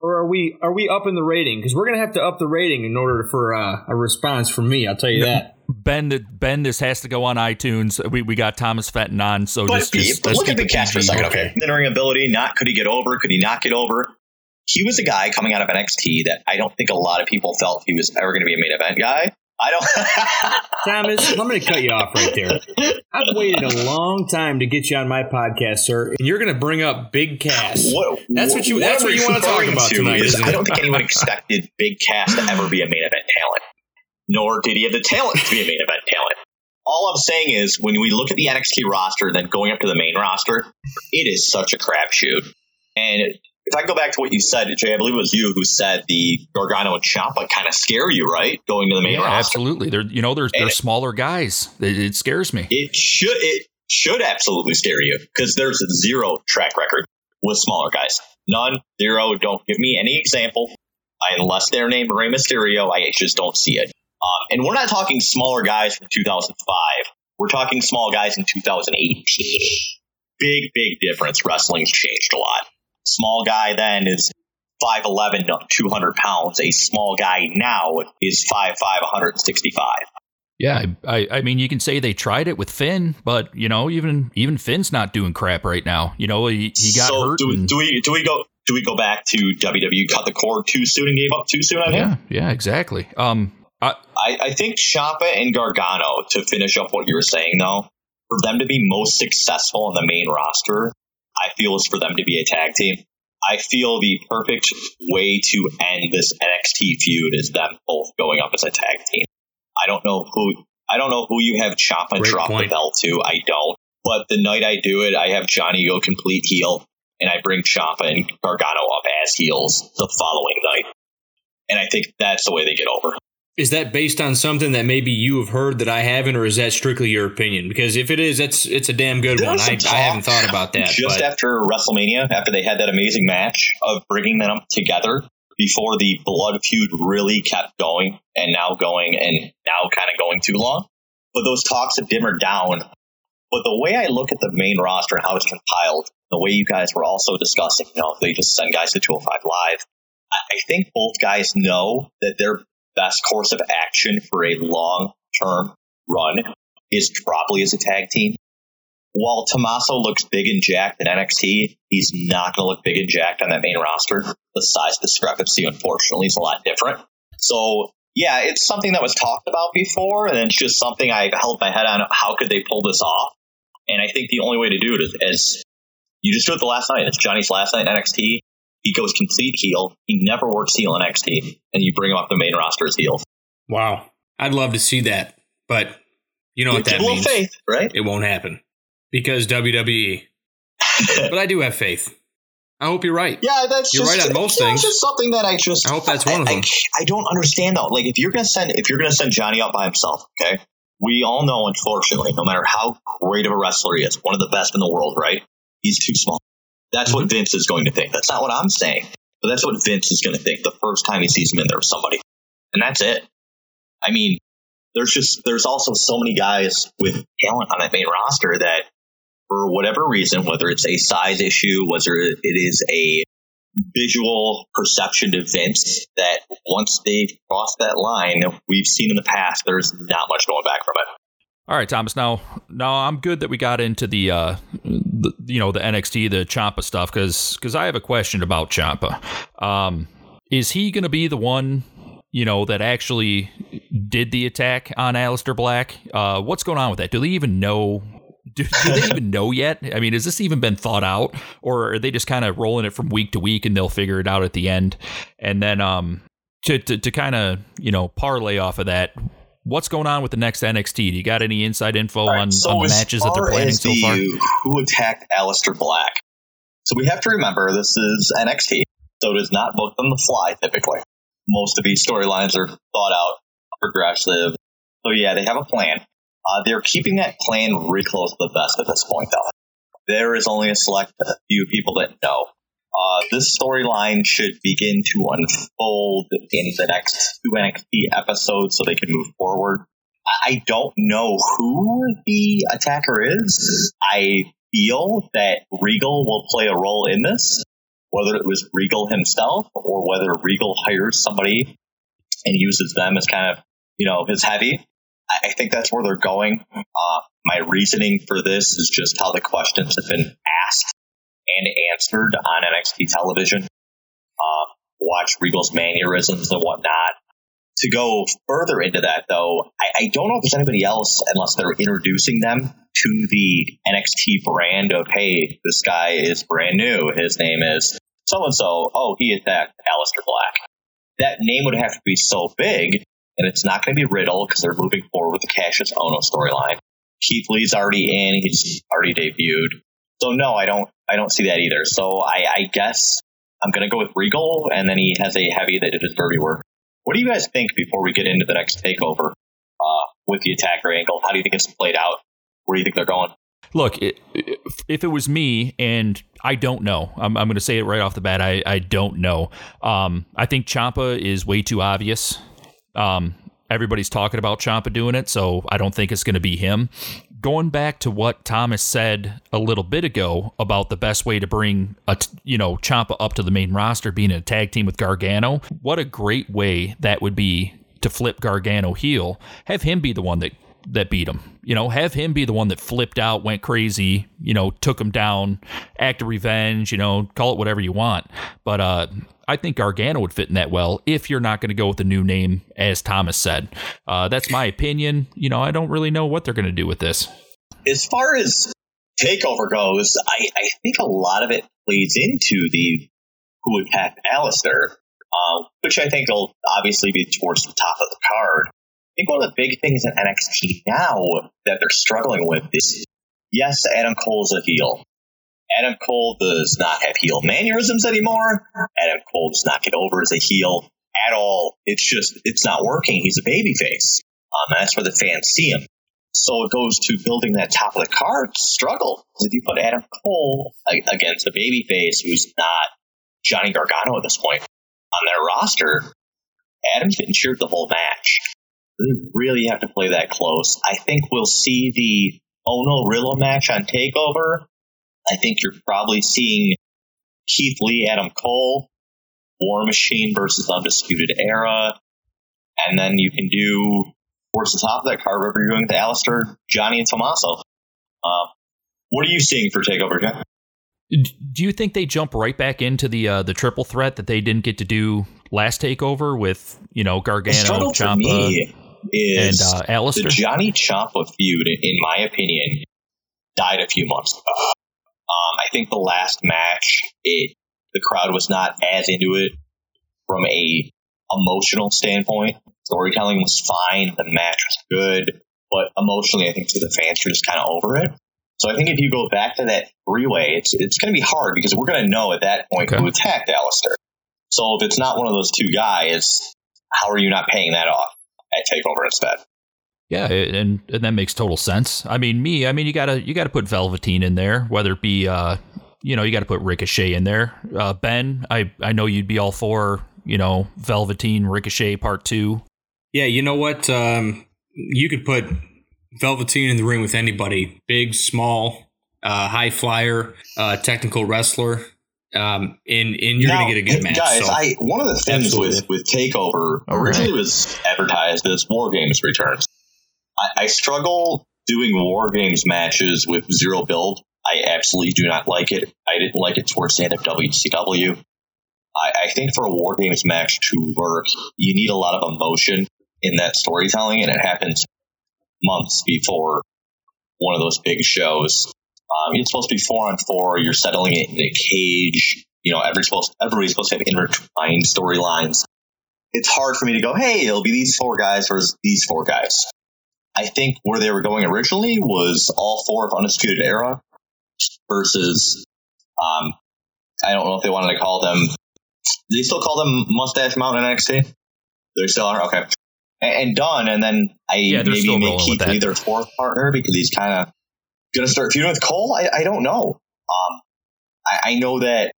or are we are we upping the rating? Because we're gonna have to up the rating in order for uh, a response from me. I'll tell you that. Ben, Ben, this has to go on iTunes. We, we got Thomas Fenton on, so but, just, just but look at the Cass for a second. Okay, entering ability, not could he get over? Could he not get over? He was a guy coming out of NXT that I don't think a lot of people felt he was ever going to be a main event guy. I don't. (laughs) Thomas, I'm going to cut you off right there. I've waited a long time to get you on my podcast, sir, and you're going to bring up Big Cass. What, that's what you. What that's what you want to talk about tonight. Is, I don't think anyone expected Big Cass to ever be a main event talent, nor did he have the talent to be a main event talent. All I'm saying is, when we look at the NXT roster, then going up to the main roster, it is such a crapshoot. And if I go back to what you said, Jay, I believe it was you who said the Gargano and Ciampa kind of scare you, right? Going to the main yeah, roster. Absolutely. They're you know they're they're smaller guys. It, it, scares me. It should it should absolutely scare you because there's zero track record with smaller guys. None, zero. Don't give me any example unless they're named Rey Mysterio. I just don't see it. Um, and we're not talking smaller guys from 2005. We're talking small guys in 2018. Big, big difference. Wrestling's changed a lot. Small guy then is 5'11, 200 pounds. A small guy now is 5'5, 165. Yeah, I, I mean, you can say they tried it with Finn, but you know, even even Finn's not doing crap right now. You know, he, he got so hurt. Do, and, do we do we go do we go back to WWE cut the cord too soon and gave up too soon on yeah, him? Yeah, exactly. Um, I, I, I think Ciampa and Gargano to finish up what you were saying though, for them to be most successful on the main roster, I feel is for them to be a tag team. I feel the perfect way to end this NXT feud is them both going up as a tag team. I don't know who I don't know who you have Ciampa and drop point. the belt to. I don't. But the night I do it, I have Johnny go complete heel, and I bring Ciampa and Gargano up as heels the following night. And I think that's the way they get over. Is that based on something that maybe you have heard that I haven't, or is that strictly your opinion? Because if it is, that's it's a damn good one. I, I, haven't thought about that. Just but. after WrestleMania, after they had that amazing match of bringing them together before the blood feud really kept going and now going and now kind of going too long. But those talks have dimmered down. But the way I look at the main roster and how it's compiled, the way you guys were also discussing, you know, they just send guys to 205 Live. I think both guys know that their best course of action for a long term run is probably as a tag team. While Tommaso looks big and jacked in NXT, he's not going to look big and jacked on that main roster. The size discrepancy, unfortunately, is a lot different. So, yeah, it's something that was talked about before, and it's just something I held my head on. How could they pull this off? And I think the only way to do it is, is you just do it the last night. It's Johnny's last night in NXT. He goes complete heel. He never works heel in NXT, and you bring him up the main roster as heel. Wow, I'd love to see that, but you know you what that means, faith, right? It won't happen because WWE. (laughs) but I do have faith. I hope you're right. Yeah, that's you're just, right on most things. It's Just something that I just I hope that's one I, of them. I, I, don't understand though. Like if you're gonna send if you're gonna send Johnny out by himself, okay? We all know, unfortunately, no matter how great of a wrestler he is, one of the best in the world, right? He's too small. That's mm-hmm. what Vince is going to think. That's not what I'm saying, but that's what Vince is going to think the first time he sees him in there with somebody, and that's it. I mean, there's just there's also so many guys with talent on that main roster that for whatever reason, whether it's a size issue, whether it is a visual perception to Vince, that once they cross that line, we've seen in the past, there's not much going back from it. All right, Thomas. Now, now I'm good that we got into the, uh, the you know, the NXT, the Ciampa stuff, because because I have a question about Ciampa. Um, is he going to be the one, you know, that actually did the attack on Aleister Black? Uh, what's going on with that? Do they even know do, do they even know yet? I mean, has this even been thought out, or are they just kind of rolling it from week to week and they'll figure it out at the end? And then, um, to to, to kind of you know parlay off of that, what's going on with the next NXT? Do you got any inside info right, on, so on the matches that they're planning so far? Who attacked Aleister Black? So we have to remember this is NXT, so it is not booked on the fly typically. Most of these storylines are thought out, progressive. So yeah, they have a plan. Uh, they're keeping that plan really close to the vest at this point, though. There is only a select few people that know. Uh, this storyline should begin to unfold in the next two NXT episodes so they can move forward. I don't know who the attacker is. I feel that Regal will play a role in this, whether it was Regal himself or whether Regal hires somebody and uses them as kind of, you know, his heavy. I think that's where they're going. Uh, my reasoning for this is just how the questions have been asked and answered on NXT television. Uh, watch Regal's mannerisms and whatnot. To go further into that, though, I, I don't know if there's anybody else, unless they're introducing them to the NXT brand of, hey, this guy is brand new. His name is so and so. Oh, he attacked Aleister Black. That name would have to be so big and it's not going to be Riddle because they're moving forward with the Kassius Ohno storyline. Keith Lee's already in; he's already debuted. So no, I don't. I don't see that either. So I, I guess I'm going to go with Regal, and then he has a heavy that did his dirty work. What do you guys think before we get into the next takeover uh, with the attacker angle? How do you think it's played out? Where do you think they're going? Look, if it was me, and I don't know, I'm, I'm going to say it right off the bat. I, I don't know. Um, I think Ciampa is way too obvious. Um, everybody's talking about Ciampa doing it, so I don't think it's going to be him. Going back to what Thomas said a little bit ago about the best way to bring a you know Ciampa up to the main roster, being a tag team with Gargano, what a great way that would be to flip Gargano heel. Have him be the one that that beat him. You know, have him be the one that flipped out, went crazy, you know, took him down, act of revenge, you know, call it whatever you want. But uh I think Gargano would fit in that well if you're not going to go with the new name, as Thomas said. Uh, that's my opinion. You know, I don't really know what they're going to do with this. As far as takeover goes, I, I think a lot of it leads into the who attacked Aleister, uh, which I think will obviously be towards the top of the card. Think one of the big things in NXT now that they're struggling with is yes, Adam Cole's a heel. Adam Cole does not have heel mannerisms anymore. Adam Cole does not get over as a heel at all. It's just, it's not working. He's a babyface. Um, that's where the fans see him. So it goes to building that top of the card struggle. If you put Adam Cole against a babyface who's not Johnny Gargano at this point on their roster, Adam's getting cheered the whole match. Really have to play that close. I think we'll see the Ohno Riddle match on TakeOver I think you're probably seeing Keith Lee, Adam Cole, War Machine versus Undisputed Era, and then you can do towards the top of that card wherever you're going with Aleister, Johnny, and Tommaso. Uh, what are you seeing for Takeover, Jeff? Do you think they jump right back into the uh, the triple threat that they didn't get to do last Takeover with you know Gargano, Ciampa, and uh, Aleister? The Johnny Ciampa feud, in my opinion, died a few months ago. Um, I think the last match, it the crowd was not as into it from a emotional standpoint. Storytelling was fine, the match was good, but emotionally, I think to the fans were just kind of over it. So I think if you go back to that three way, it's it's going to be hard because we're going to know at that point okay. who attacked Aleister. So if it's not one of those two guys, how are you not paying that off at Takeover instead? Yeah, and and that makes total sense. I mean, me, I mean, you gotta you gotta put Velveteen in there, whether it be, uh, you know, you got to put Ricochet in there. Uh, ben, I I know you'd be all for you know Velveteen Ricochet Part Two. Yeah, you know what? Um, you could put Velveteen in the ring with anybody, big, small, uh, high flyer, uh, technical wrestler. Um, and and you're now, gonna get a good match. Guys, so. I one of the things Absolutely. with with Takeover originally right. was advertised as War Games returns. I, I struggle doing war games matches with zero build. I absolutely do not like it. I didn't like it towards the end of WCW. I, I think for a war games match to work, you need a lot of emotion in that storytelling, and it happens months before one of those big shows. Um, it's supposed to be four on four. You're settling it in a cage. You know, everybody's supposed, everybody's supposed to have intertwined storylines. It's hard for me to go, hey, it'll be these four guys versus these four guys. I think where they were going originally was all four of Undisputed Era versus, um, I don't know if they wanted to call them. Do they still call them Mustache Mountain NXT? They still are okay. and done. And then I yeah, maybe make Keith Lee their fourth partner because he's kind of going to start feuding with Cole. I, I don't know. Um, I, I, know that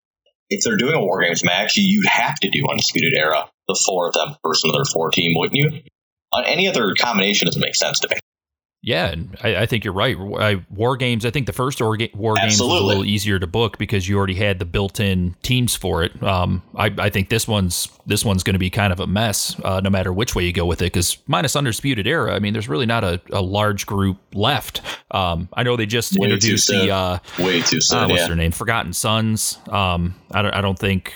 if they're doing a War Games match, you'd have to do Undisputed Era, the four of them versus another four team, wouldn't you? Uh, any other combination doesn't make sense to me. Yeah, I, I, think you're right. I, war games. I think the first war, war games was a little easier to book because you already had the built-in teams for it. Um, I, I think this one's this one's going to be kind of a mess, uh, no matter which way you go with it. Because minus undisputed era, I mean, there's really not a, a large group left. Um, I know they just Way introduced the uh, Way too soon. Uh, what's yeah. their name? Forgotten Sons. Um, I don't. I don't think.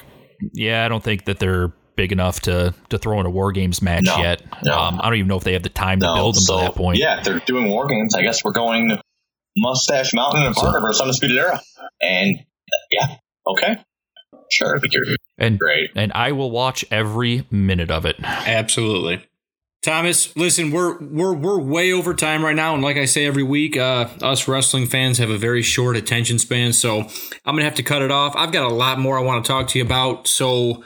Yeah, I don't think that they're big enough to to throw in a war games match no, yet. No. Um, I don't even know if they have the time no, to build them so, to that point. Yeah, they're doing war games. I guess we're going Mustache Mountain and Partner versus Undisputed Era, and yeah, okay, sure, and great, and I will watch every minute of it. Absolutely. Thomas, listen, we're we're we're way over time right now, and like I say every week, uh, us wrestling fans have a very short attention span, so I'm gonna have to cut it off. I've got a lot more I want to talk to you about, so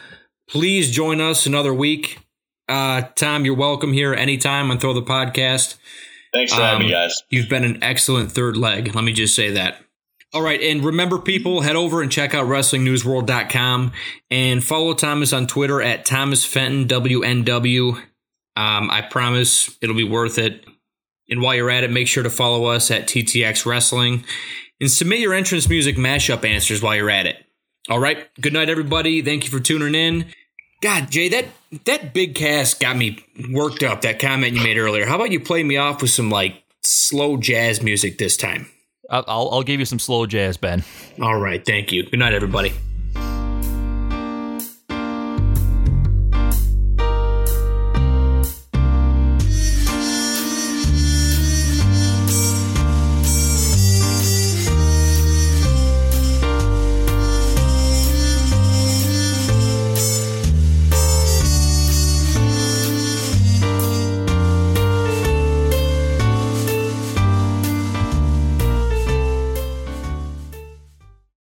Please join us another week. Uh, Tom, you're welcome here anytime on Throw the Podcast. Thanks for um, having me, um, guys. You've been an excellent third leg. Let me just say that. All right, and remember, people, head over and check out WrestlingNewsWorld.com and follow Thomas on Twitter at Thomas Fenton WNW. Um, I promise it'll be worth it. And while you're at it, make sure to follow us at TTX Wrestling and submit your entrance music mashup answers while you're at it. All right. Good night, everybody. Thank you for tuning in. God, Jay, that that big Cass got me worked up. That comment you made earlier. How about you play me off with some like slow jazz music this time? I'll I'll give you some slow jazz, Ben. All right. Thank you. Good night, everybody.